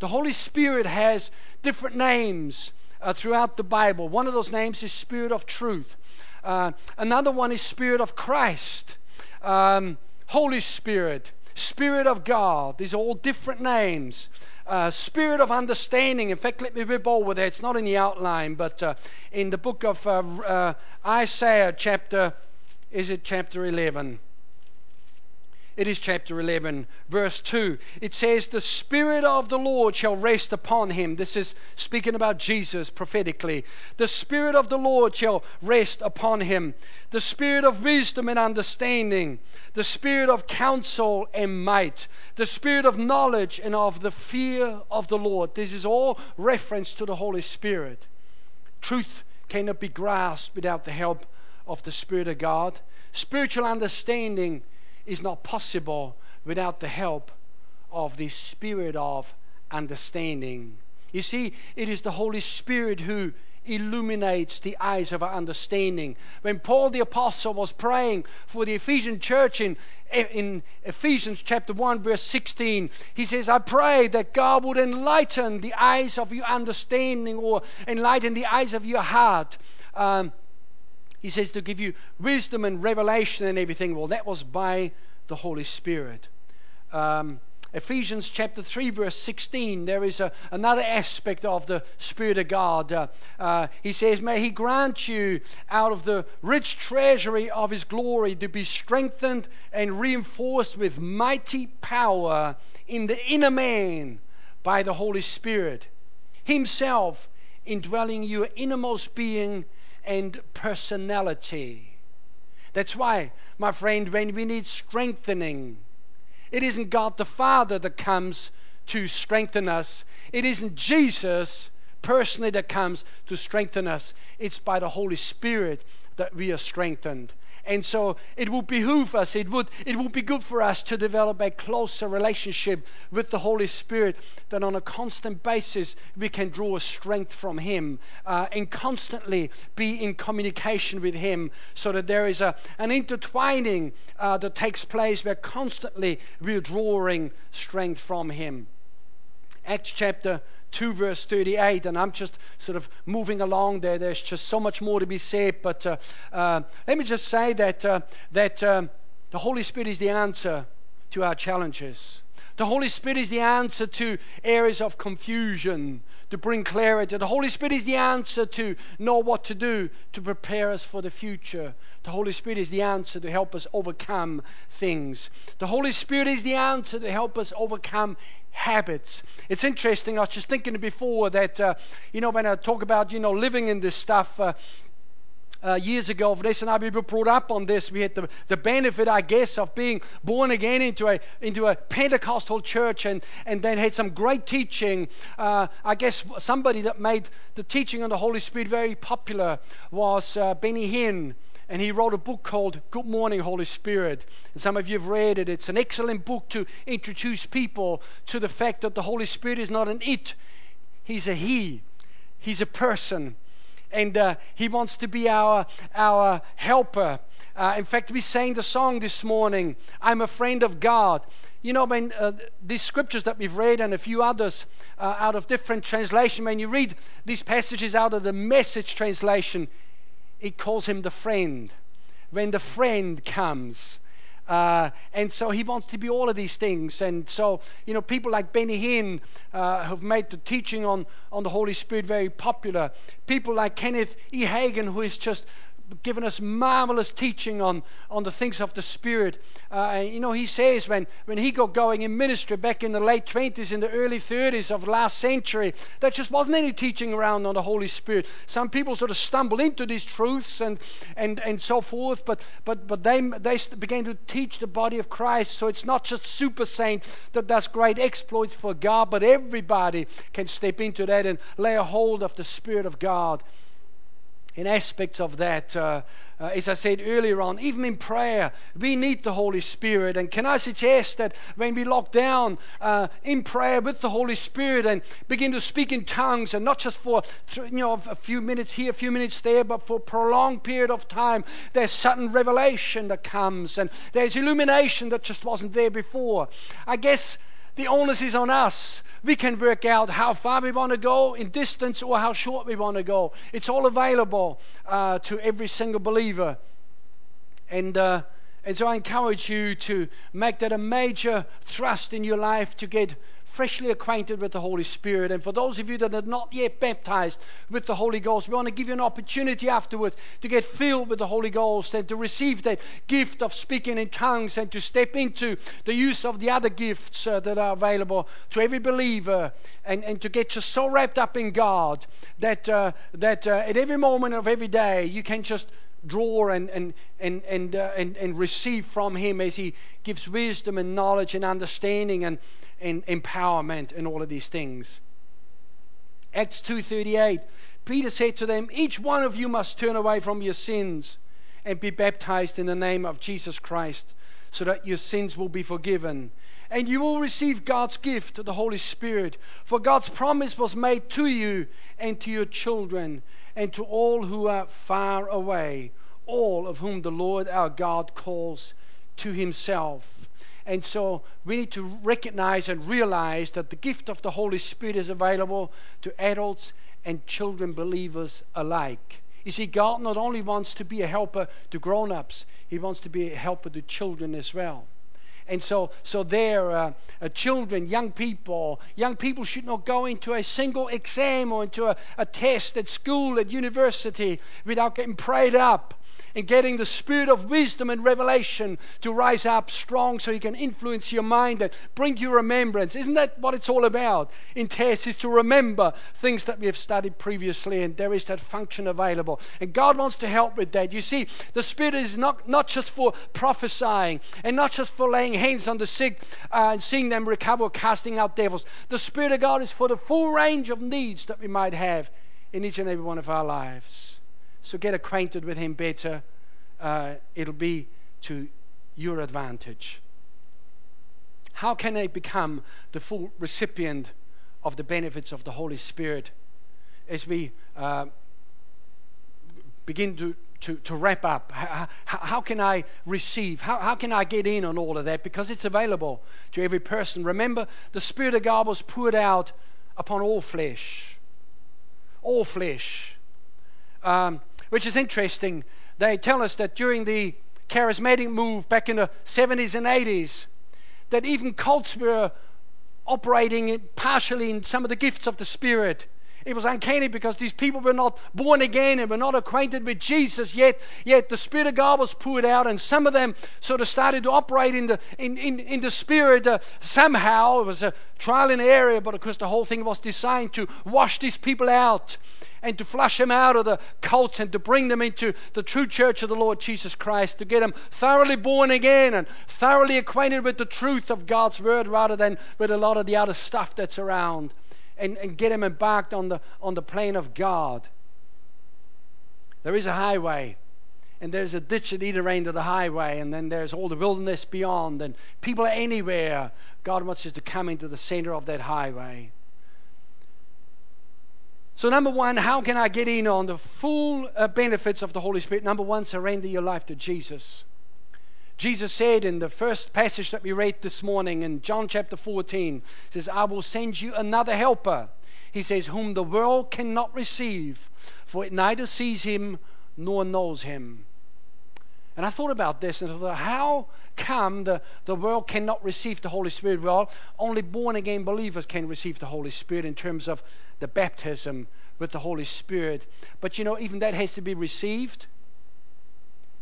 The Holy Spirit has different names uh, throughout the Bible. One of those names is Spirit of Truth. Uh, another one is Spirit of Christ, um, Holy Spirit, Spirit of God. These are all different names. Uh, spirit of understanding. In fact, let me be bold with that. It's not in the outline, but uh, in the book of uh, uh, Isaiah, chapter, is it chapter 11? It is chapter 11, verse 2. It says, The Spirit of the Lord shall rest upon him. This is speaking about Jesus prophetically. The Spirit of the Lord shall rest upon him. The Spirit of wisdom and understanding. The Spirit of counsel and might. The Spirit of knowledge and of the fear of the Lord. This is all reference to the Holy Spirit. Truth cannot be grasped without the help of the Spirit of God. Spiritual understanding is not possible without the help of the spirit of understanding. You see, it is the Holy Spirit who illuminates the eyes of our understanding. When Paul the Apostle was praying for the Ephesian church in, in Ephesians chapter 1, verse 16, he says, I pray that God would enlighten the eyes of your understanding or enlighten the eyes of your heart. Um, he says to give you wisdom and revelation and everything. Well, that was by the Holy Spirit. Um, Ephesians chapter 3, verse 16, there is a, another aspect of the Spirit of God. Uh, uh, he says, May He grant you out of the rich treasury of His glory to be strengthened and reinforced with mighty power in the inner man by the Holy Spirit, Himself indwelling your innermost being and personality. That's why, my friend, when we need strengthening, it isn't God the Father that comes to strengthen us, it isn't Jesus, personally that comes to strengthen us. It's by the Holy Spirit that we are strengthened. And so it would behoove us, it would, it would be good for us to develop a closer relationship with the Holy Spirit, that on a constant basis we can draw strength from Him uh, and constantly be in communication with Him so that there is a, an intertwining uh, that takes place where constantly we're drawing strength from Him. Acts chapter 2, verse 38, and I'm just sort of moving along there. There's just so much more to be said, but uh, uh, let me just say that, uh, that um, the Holy Spirit is the answer to our challenges. The Holy Spirit is the answer to areas of confusion, to bring clarity. The Holy Spirit is the answer to know what to do, to prepare us for the future. The Holy Spirit is the answer to help us overcome things. The Holy Spirit is the answer to help us overcome habits. It's interesting. I was just thinking before that, uh, you know, when I talk about, you know, living in this stuff, uh, uh, years ago, Vanessa and I, we were brought up on this. We had the, the benefit, I guess, of being born again into a, into a Pentecostal church and, and then had some great teaching. Uh, I guess somebody that made the teaching on the Holy Spirit very popular was uh, Benny Hinn and he wrote a book called Good Morning, Holy Spirit. And some of you have read it. It's an excellent book to introduce people to the fact that the Holy Spirit is not an it, He's a He, He's a person. And uh, He wants to be our, our helper. Uh, in fact, we sang the song this morning, I'm a friend of God. You know, when uh, these scriptures that we've read and a few others uh, out of different translation, when you read these passages out of the message translation, it calls him the friend. When the friend comes, uh, and so he wants to be all of these things. And so, you know, people like Benny Hinn uh, have made the teaching on, on the Holy Spirit very popular. People like Kenneth E. Hagin, who is just given us marvelous teaching on, on the things of the Spirit. Uh, you know, he says when, when he got going in ministry back in the late 20s, in the early 30s of last century, there just wasn't any teaching around on the Holy Spirit. Some people sort of stumbled into these truths and, and, and so forth, but, but, but they, they began to teach the body of Christ. So it's not just super saint that does great exploits for God, but everybody can step into that and lay a hold of the Spirit of God in aspects of that. Uh, uh, as I said earlier on, even in prayer, we need the Holy Spirit. And can I suggest that when we lock down uh, in prayer with the Holy Spirit and begin to speak in tongues, and not just for you know a few minutes here, a few minutes there, but for a prolonged period of time, there's sudden revelation that comes, and there's illumination that just wasn't there before. I guess the onus is on us we can work out how far we want to go in distance or how short we want to go. It's all available uh, to every single believer. And, uh, and so I encourage you to make that a major thrust in your life to get freshly acquainted with the Holy Spirit. And for those of you that are not yet baptized with the Holy Ghost, we want to give you an opportunity afterwards to get filled with the Holy Ghost and to receive that gift of speaking in tongues and to step into the use of the other gifts uh, that are available to every believer and, and to get just so wrapped up in God that, uh, that uh, at every moment of every day you can just draw and, and, and, and, uh, and, and receive from Him as He gives wisdom and knowledge and understanding and, and empowerment and all of these things. Acts 2:38 Peter said to them each one of you must turn away from your sins and be baptized in the name of Jesus Christ so that your sins will be forgiven and you will receive God's gift the Holy Spirit for God's promise was made to you and to your children and to all who are far away all of whom the Lord our God calls to himself and so we need to recognize and realize that the gift of the Holy Spirit is available to adults and children believers alike. You see, God not only wants to be a helper to grown ups, He wants to be a helper to children as well. And so, so there, uh, uh, children, young people, young people should not go into a single exam or into a, a test at school, at university, without getting prayed up in getting the spirit of wisdom and revelation to rise up strong so he can influence your mind and bring you remembrance. Isn't that what it's all about in tests? Is to remember things that we have studied previously, and there is that function available. And God wants to help with that. You see, the spirit is not, not just for prophesying and not just for laying hands on the sick uh, and seeing them recover, casting out devils. The Spirit of God is for the full range of needs that we might have in each and every one of our lives. So get acquainted with Him better. Uh, it'll be to your advantage. How can I become the full recipient of the benefits of the Holy Spirit as we uh, begin to, to, to wrap up? How, how, can I receive? How, how can I get in on all of that? Because it's available to every person. Remember, the Spirit of God was poured out upon all flesh all flesh. Um, which is interesting. They tell us that during the charismatic move back in the 70s and 80s, that even cults were operating partially in some of the gifts of the Spirit. It was uncanny because these people were not born again and were not acquainted with Jesus yet. Yet the Spirit of God was poured out, and some of them sort of started to operate in the in, in, in the Spirit uh, somehow. It was a trial and error, but of course the whole thing was designed to wash these people out and to flush them out of the cults and to bring them into the true church of the Lord Jesus Christ, to get them thoroughly born again and thoroughly acquainted with the truth of God's word rather than with a lot of the other stuff that's around and, and get them embarked on the, on the plane of God. There is a highway, and there's a ditch at either end of the highway, and then there's all the wilderness beyond, and people are anywhere. God wants us to come into the center of that highway. So, number one, how can I get in on the full uh, benefits of the Holy Spirit? Number one, surrender your life to Jesus. Jesus said in the first passage that we read this morning in John chapter 14, says, I will send you another helper. He says, whom the world cannot receive, for it neither sees him nor knows him. And I thought about this and I thought, how come the, the world cannot receive the Holy Spirit? Well, only born again believers can receive the Holy Spirit in terms of the baptism with the Holy Spirit. But you know, even that has to be received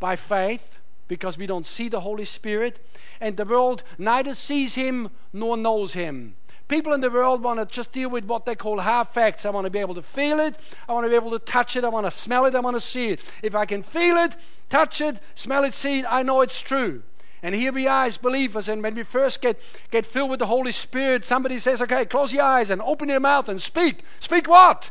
by faith because we don't see the Holy Spirit, and the world neither sees Him nor knows Him. People in the world want to just deal with what they call hard facts. I want to be able to feel it. I want to be able to touch it. I want to smell it. I want to see it. If I can feel it, touch it, smell it, see it, I know it's true. And here we are as believers. And when we first get, get filled with the Holy Spirit, somebody says, okay, close your eyes and open your mouth and speak. Speak what?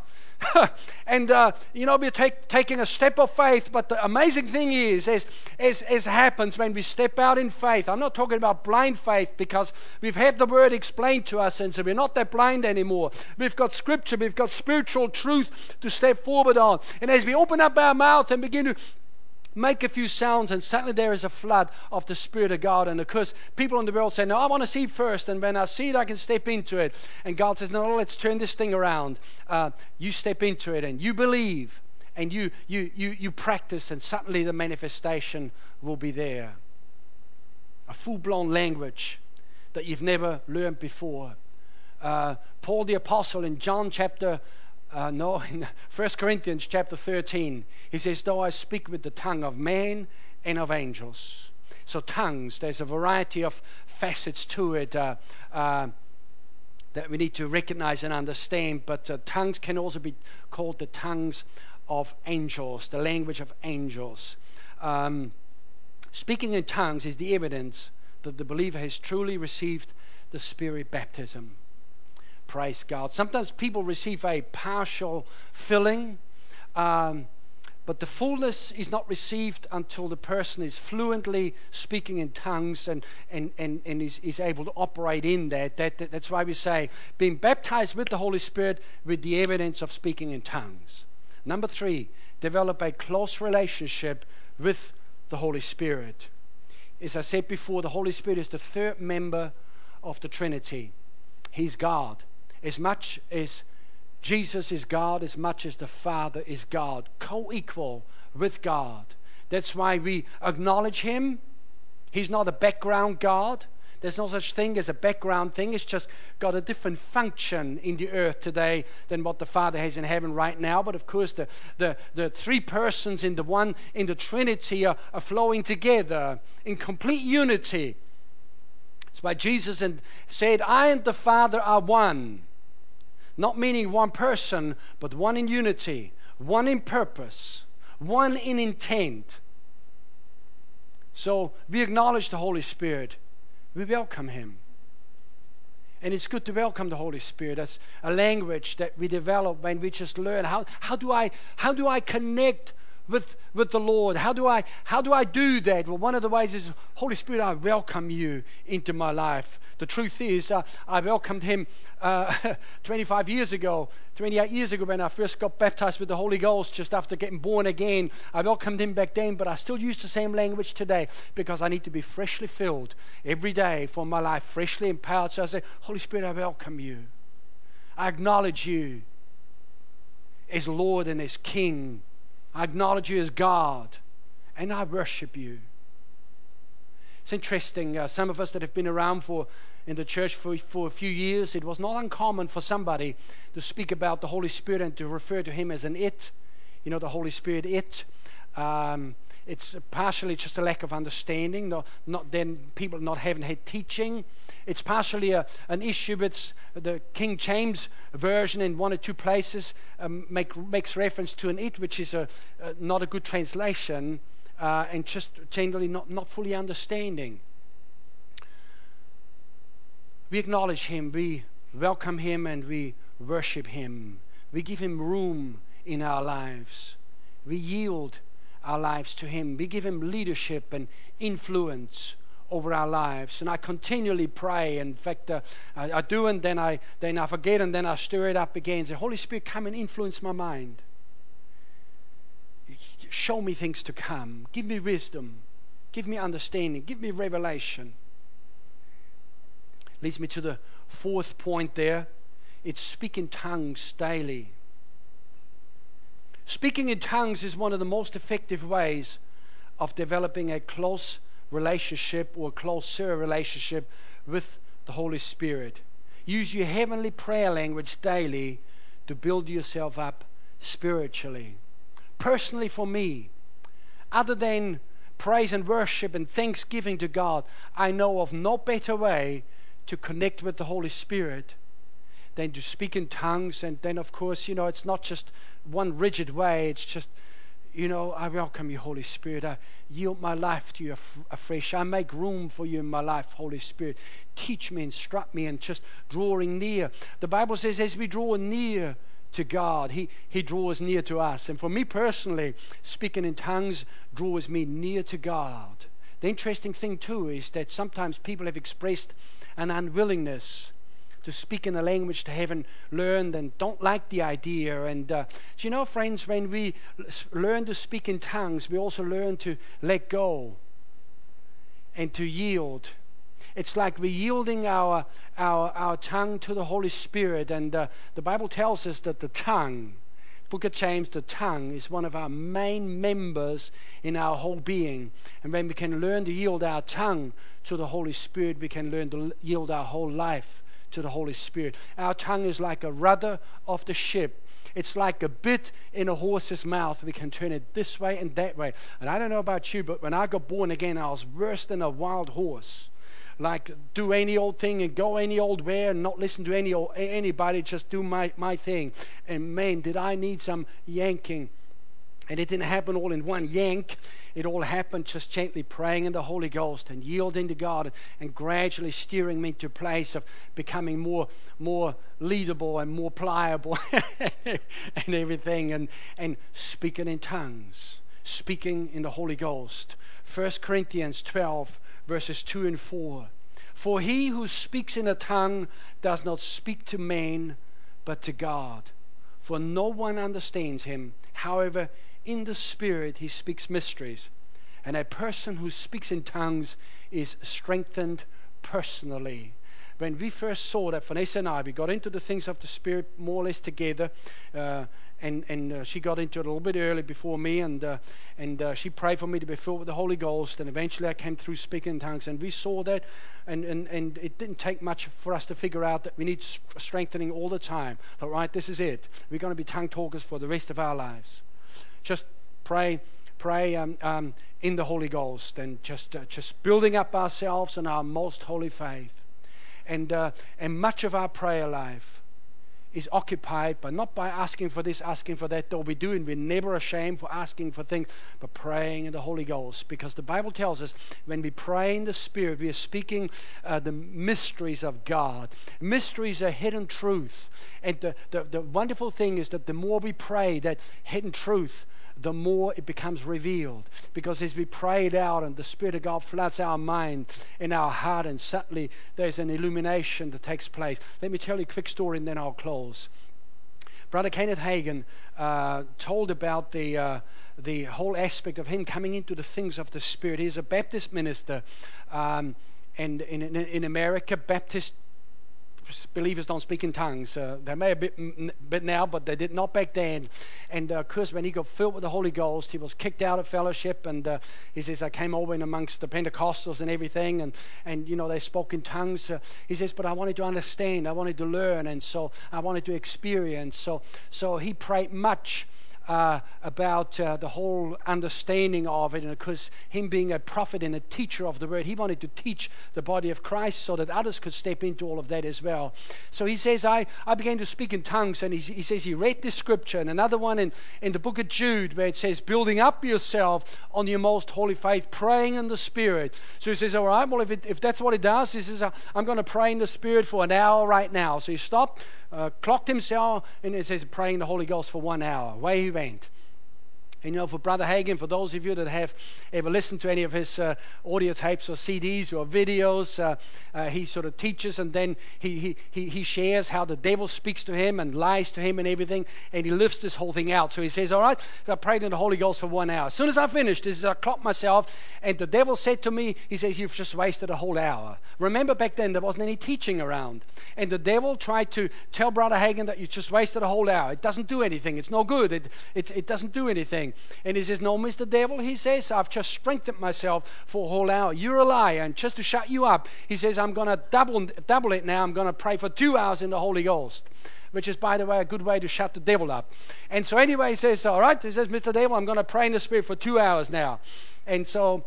and uh, you know we're take, taking a step of faith but the amazing thing is as, as, as happens when we step out in faith. I'm not talking about blind faith because we've had the word explained to us and so we're not that blind anymore. We've got scripture we've got spiritual truth to step forward on. And as we open up our mouth and begin to make a few sounds, and suddenly there is a flood of the Spirit of God. And of course, people in the world say, No, I want to see first, and when I see it, I can step into it. And God says, No, let's turn this thing around. Uh, you step into it, and you believe, and you, you, you, you practice, and suddenly the manifestation will be there. A full blown language that you've never learned before. Uh, Paul the Apostle in John chapter uh, no, in 1 Corinthians chapter 13, he says, Though I speak with the tongue of man and of angels. So, tongues, there's a variety of facets to it uh, uh, that we need to recognize and understand, but uh, tongues can also be called the tongues of angels, the language of angels. Um, speaking in tongues is the evidence that the believer has truly received the Spirit baptism. Praise God. Sometimes people receive a partial filling, um, but the fullness is not received until the person is fluently speaking in tongues and, and, and, and is, is able to operate in that. That, that. That's why we say being baptized with the Holy Spirit with the evidence of speaking in tongues. Number three, develop a close relationship with the Holy Spirit. As I said before, the Holy Spirit is the third member of the Trinity. He's God as much as Jesus is God, as much as the Father is God, co equal with God. That's why we acknowledge Him. He's not a background God. There's no such thing as a background thing. It's just got a different function in the earth today than what the Father has in heaven right now. But of course, the, the, the three persons in the one, in the Trinity, are, are flowing together in complete unity. That's why Jesus said, I and the Father are one. Not meaning one person, but one in unity, one in purpose, one in intent. So we acknowledge the Holy Spirit, we welcome Him. And it's good to welcome the Holy Spirit as a language that we develop when we just learn how, how, do, I, how do I connect with, with the Lord? How do, I, how do I do that? Well, one of the ways is, Holy Spirit, I welcome you into my life. The truth is, uh, I welcomed Him uh, 25 years ago, 28 years ago when I first got baptized with the Holy Ghost, just after getting born again. I welcomed Him back then, but I still use the same language today because I need to be freshly filled every day for my life, freshly empowered. So I say, Holy Spirit, I welcome you. I acknowledge you as Lord and as King I acknowledge you as God and I worship you. It's interesting, uh, some of us that have been around for in the church for, for a few years, it was not uncommon for somebody to speak about the Holy Spirit and to refer to Him as an it. You know, the Holy Spirit, it. Um, it's partially just a lack of understanding, not, not then people not having had teaching. It's partially a, an issue with the King James version in one or two places um, make, makes reference to an it, which is a, not a good translation uh, and just generally not, not fully understanding. We acknowledge Him, we welcome Him, and we worship Him. We give Him room in our lives. We yield our lives to Him. We give Him leadership and influence over our lives. And I continually pray. In fact, uh, I, I, do, and then I then I forget, and then I stir it up again. Say, Holy Spirit, come and influence my mind. Show me things to come. Give me wisdom. Give me understanding. Give me revelation. Leads me to the fourth point there. It's speaking tongues daily. Speaking in tongues is one of the most effective ways of developing a close relationship or a closer relationship with the Holy Spirit. Use your heavenly prayer language daily to build yourself up spiritually. Personally, for me, other than praise and worship and thanksgiving to God, I know of no better way to connect with the Holy Spirit than to speak in tongues. And then, of course, you know, it's not just one rigid way, it's just, you know, I welcome you, Holy Spirit. I yield my life to you afresh. I make room for you in my life, Holy Spirit. Teach me, instruct me, and just drawing near. The Bible says, as we draw near, to God. He, he draws near to us. And for me personally, speaking in tongues draws me near to God. The interesting thing, too, is that sometimes people have expressed an unwillingness to speak in a language they haven't learned and don't like the idea. And uh, do you know, friends, when we learn to speak in tongues, we also learn to let go and to yield. It's like we're yielding our, our, our tongue to the Holy Spirit. And uh, the Bible tells us that the tongue, Book of James, the tongue is one of our main members in our whole being. And when we can learn to yield our tongue to the Holy Spirit, we can learn to yield our whole life to the Holy Spirit. Our tongue is like a rudder of the ship. It's like a bit in a horse's mouth. We can turn it this way and that way. And I don't know about you, but when I got born again, I was worse than a wild horse. Like do any old thing and go any old way and not listen to any old, anybody, just do my, my thing. And man, did I need some yanking and it didn't happen all in one yank. It all happened just gently praying in the Holy Ghost and yielding to God and gradually steering me to a place of becoming more, more leadable and more pliable and everything and, and speaking in tongues, speaking in the Holy Ghost. 1 Corinthians 12, verses 2 and 4. For he who speaks in a tongue does not speak to men, but to God. For no one understands him. However, in the Spirit, he speaks mysteries. And a person who speaks in tongues is strengthened personally. When we first saw that, Vanessa and I, we got into the things of the Spirit more or less together. Uh, and, and uh, she got into it a little bit early before me, and, uh, and uh, she prayed for me to be filled with the Holy Ghost. And eventually I came through speaking in tongues, and we saw that. And, and, and it didn't take much for us to figure out that we need strengthening all the time. But, right, this is it. We're going to be tongue talkers for the rest of our lives. Just pray pray um, um, in the Holy Ghost and just, uh, just building up ourselves in our most holy faith. And, uh, and much of our prayer life is occupied, but not by asking for this, asking for that, though we do, and we're never ashamed for asking for things, but praying in the Holy Ghost. Because the Bible tells us when we pray in the Spirit, we are speaking uh, the mysteries of God. Mysteries are hidden truth. And the, the, the wonderful thing is that the more we pray that hidden truth, the more it becomes revealed. Because as we pray it out and the Spirit of God floods our mind and our heart, and suddenly there's an illumination that takes place. Let me tell you a quick story and then I'll close. Brother Kenneth Hagin uh, told about the, uh, the whole aspect of him coming into the things of the Spirit. He's a Baptist minister. Um, and in, in, in America, Baptist believers don't speak in tongues. Uh, they may a bit, bit now, but they did not back then. And uh, of course, when he got filled with the Holy Ghost, he was kicked out of fellowship. And uh, he says, I came over in amongst the Pentecostals and everything, and, and you know, they spoke in tongues. Uh, he says, but I wanted to understand, I wanted to learn, and so I wanted to experience. So, so he prayed much uh, about uh, the whole understanding of it. And because him being a prophet and a teacher of the word, he wanted to teach the body of Christ so that others could step into all of that as well. So he says, I, I began to speak in tongues. And he, he says he read this scripture and another one in, in the book of Jude where it says, building up yourself on your most holy faith, praying in the Spirit. So he says, All right, well, if, it, if that's what it does, he says, I'm going to pray in the Spirit for an hour right now. So he stopped uh, clocked himself, and it says praying the Holy Ghost for one hour. Away he went. And you know, for Brother Hagin, for those of you that have ever listened to any of his uh, audio tapes or CDs or videos, uh, uh, he sort of teaches and then he, he, he shares how the devil speaks to him and lies to him and everything, and he lifts this whole thing out. So he says, All right, so I prayed in the Holy Ghost for one hour. As soon as I finished, this is I clocked myself, and the devil said to me, He says, You've just wasted a whole hour. Remember back then, there wasn't any teaching around. And the devil tried to tell Brother Hagin that you just wasted a whole hour. It doesn't do anything, it's no good, it, it, it doesn't do anything. And he says, No, Mr. Devil, he says, I've just strengthened myself for a whole hour. You're a liar. And just to shut you up, he says, I'm going to double, double it now. I'm going to pray for two hours in the Holy Ghost which is, by the way, a good way to shut the devil up. And so, anyway, he says, All right, he says, Mr. Devil, I'm going to pray in the Spirit for two hours now. And so,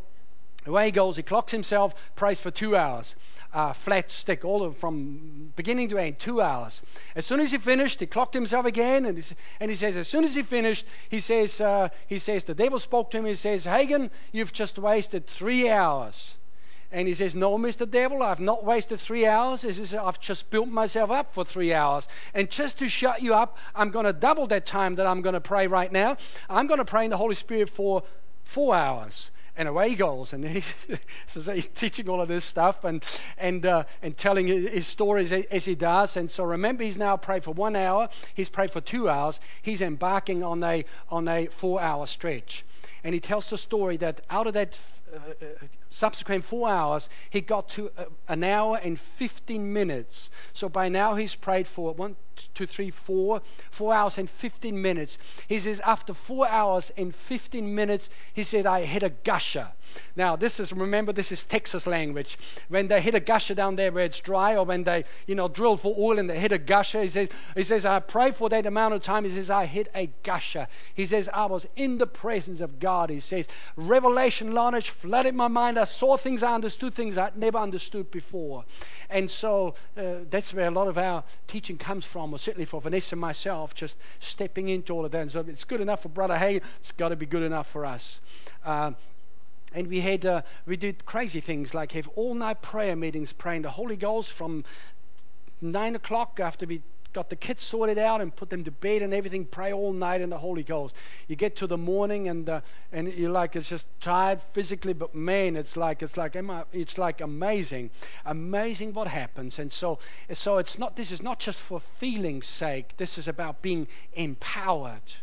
away he goes, he clocks himself, prays for two hours uh, flat stick, all of, from beginning to end, two hours. As soon as he finished, he clocked himself again, and, and he says, as soon as he finished, he says, uh, he says, the devil spoke to him. He says, Hagin, you've just wasted three hours. And he says, No, Mr. Devil, I've not wasted three hours. He says, I've just built myself up for three hours. And just to shut you up, I'm going to double that time that I'm going to pray right now. I'm going to pray in the Holy Spirit for four hours and away goes. And he, so he's teaching all of this stuff and, and, uh, and telling his stories as he does. And so remember, he's now prayed for one hour, he's prayed for two hours, he's embarking on a, on a four hour stretch. And he tells the story that out of that uh, uh subsequent four hours, he got to uh, an hour and 15 minutes. So by now he's prayed for one, two, three, four, four hours and 15 minutes. He says, after four hours and 15 minutes, he said, I hit a gusher. Now, this is, remember, this is Texas language. When they hit a gusher down there where it's dry, or when they, you know, drill for oil and they hit a gusher, he says, he says, I prayed for that amount of time. He says, I hit a gusher. He says, I was in the presence of God. He says, revelation knowledge flooded my mind. I saw things, I understood things I'd never understood before. And so uh, that's where a lot of our teaching comes from, or certainly for Vanessa and myself, just stepping into all of that. And so it's good enough for Brother Hagin, it's got to be good enough for us. Uh, and we had uh, we did crazy things like have all night prayer meetings praying the Holy Ghost from nine o'clock after we got the kids sorted out and put them to bed and everything, pray all night in the Holy Ghost. You get to the morning and uh, and you're like it's just tired physically, but man, it's like it's like it's like amazing, amazing what happens. And so so it's not this is not just for feeling's sake. This is about being empowered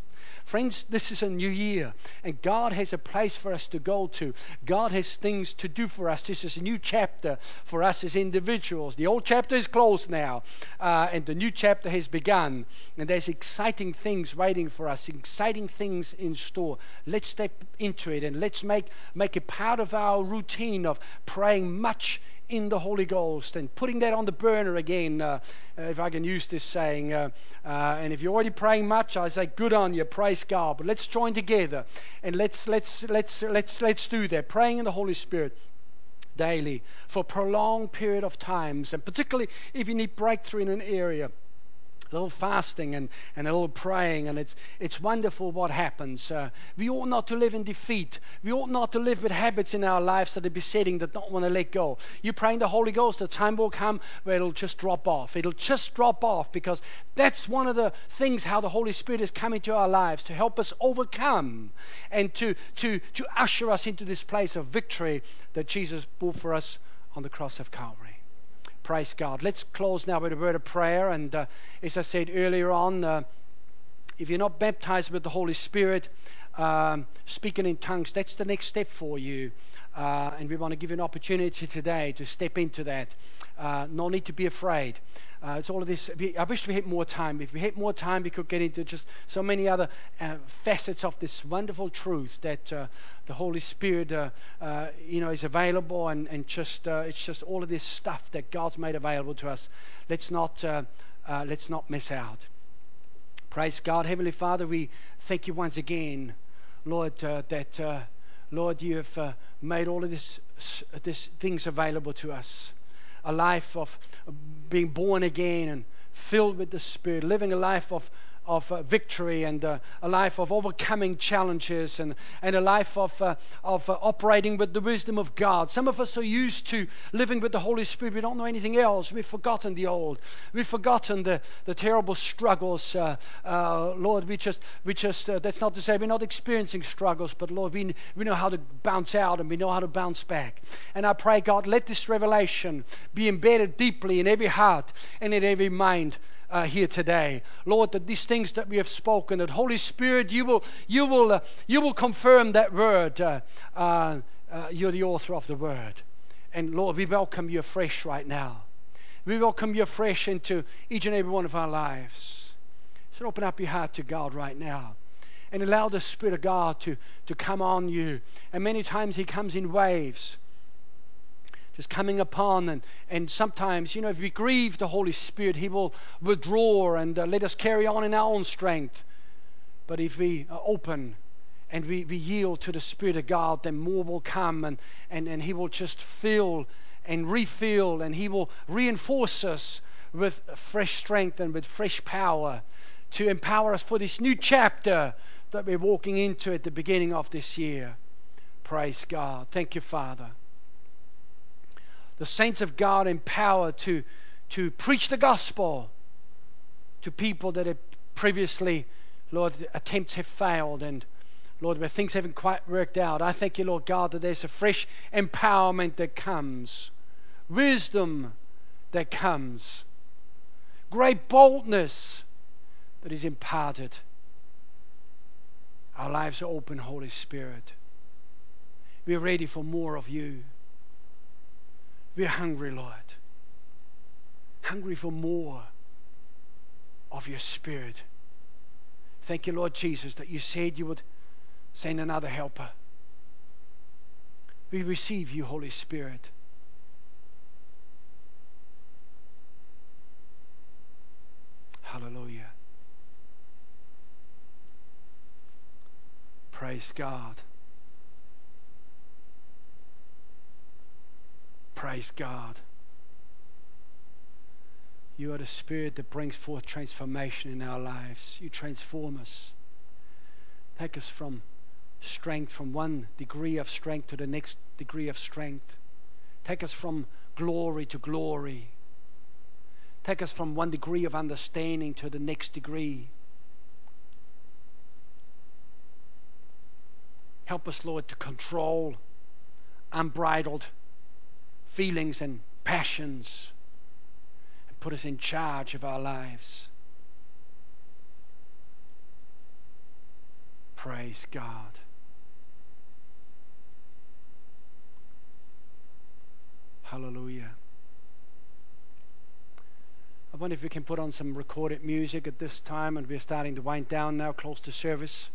Friends, this is a new year, and God has a place for us to go to. God has things to do for us. This is a new chapter for us as individuals. The old chapter is closed now, uh, and the new chapter has begun. And there's exciting things waiting for us, exciting things in store. Let's step into it and let's make, make it part of our routine of praying much in the Holy Ghost and putting that on the burner again, uh, uh, if I can use this saying. Uh, uh, and if you're already praying much, I say, good on you, praise God. But let's join together and let's let's let's let's let's do that. Praying in the Holy Spirit daily for prolonged period of times, and particularly if you need breakthrough in an area a little fasting and, and a little praying, and it's, it's wonderful what happens. Uh, we ought not to live in defeat. We ought not to live with habits in our lives that are besetting that don't want to let go. You pray in the Holy Ghost, the time will come where it'll just drop off. It'll just drop off because that's one of the things how the Holy Spirit is coming to our lives to help us overcome and to, to, to usher us into this place of victory that Jesus bought for us on the cross of Calvary. Praise God. Let's close now with a word of prayer. And uh, as I said earlier on, uh, if you're not baptized with the Holy Spirit, um, speaking in tongues, that's the next step for you. Uh, and we want to give you an opportunity today to step into that. Uh, no need to be afraid. Uh, it's all of this. I wish we had more time. If we had more time, we could get into just so many other uh, facets of this wonderful truth that uh, the Holy Spirit, uh, you know, is available, and and just it's just all of this stuff that God's made available to us. Let's not let's not miss out. Praise God, Heavenly Father. We thank you once again, Lord, uh, that uh, Lord, you have uh, made all of this this things available to us. A life of being born again and filled with the Spirit, living a life of of uh, victory and uh, a life of overcoming challenges and, and a life of, uh, of uh, operating with the wisdom of God. Some of us are used to living with the Holy Spirit. We don't know anything else. We've forgotten the old. We've forgotten the, the terrible struggles. Uh, uh, Lord, we just, we just that's not to say we're not experiencing struggles, but Lord, we, we know how to bounce out and we know how to bounce back. And I pray, God, let this revelation be embedded deeply in every heart and in every mind uh, here today. Lord, that these things that we have spoken, that Holy Spirit, you will, you will, uh, you will confirm that word. Uh, uh, uh, you're the author of the word. And Lord, we welcome you afresh right now. We welcome you afresh into each and every one of our lives. So open up your heart to God right now and allow the Spirit of God to, to come on you. And many times He comes in waves just coming upon. And, and sometimes, you know, if we grieve the Holy Spirit, He will withdraw and uh, let us carry on in our own strength. But if we are open and we, we yield to the Spirit of God, then more will come and, and, and He will just fill and refill and He will reinforce us with fresh strength and with fresh power to empower us for this new chapter that we're walking into at the beginning of this year. Praise God. Thank you, Father the saints of God empowered to, to preach the gospel to people that have previously, Lord, attempts have failed and Lord, where things haven't quite worked out. I thank you, Lord God, that there's a fresh empowerment that comes, wisdom that comes, great boldness that is imparted. Our lives are open, Holy Spirit. We're ready for more of you. We're hungry, Lord. Hungry for more of your Spirit. Thank you, Lord Jesus, that you said you would send another helper. We receive you, Holy Spirit. Hallelujah. Praise God. Praise God. You are the Spirit that brings forth transformation in our lives. You transform us. Take us from strength, from one degree of strength to the next degree of strength. Take us from glory to glory. Take us from one degree of understanding to the next degree. Help us, Lord, to control unbridled feelings and passions and put us in charge of our lives. Praise God. Hallelujah. I wonder if we can put on some recorded music at this time, and we're starting to wind down now, close to service.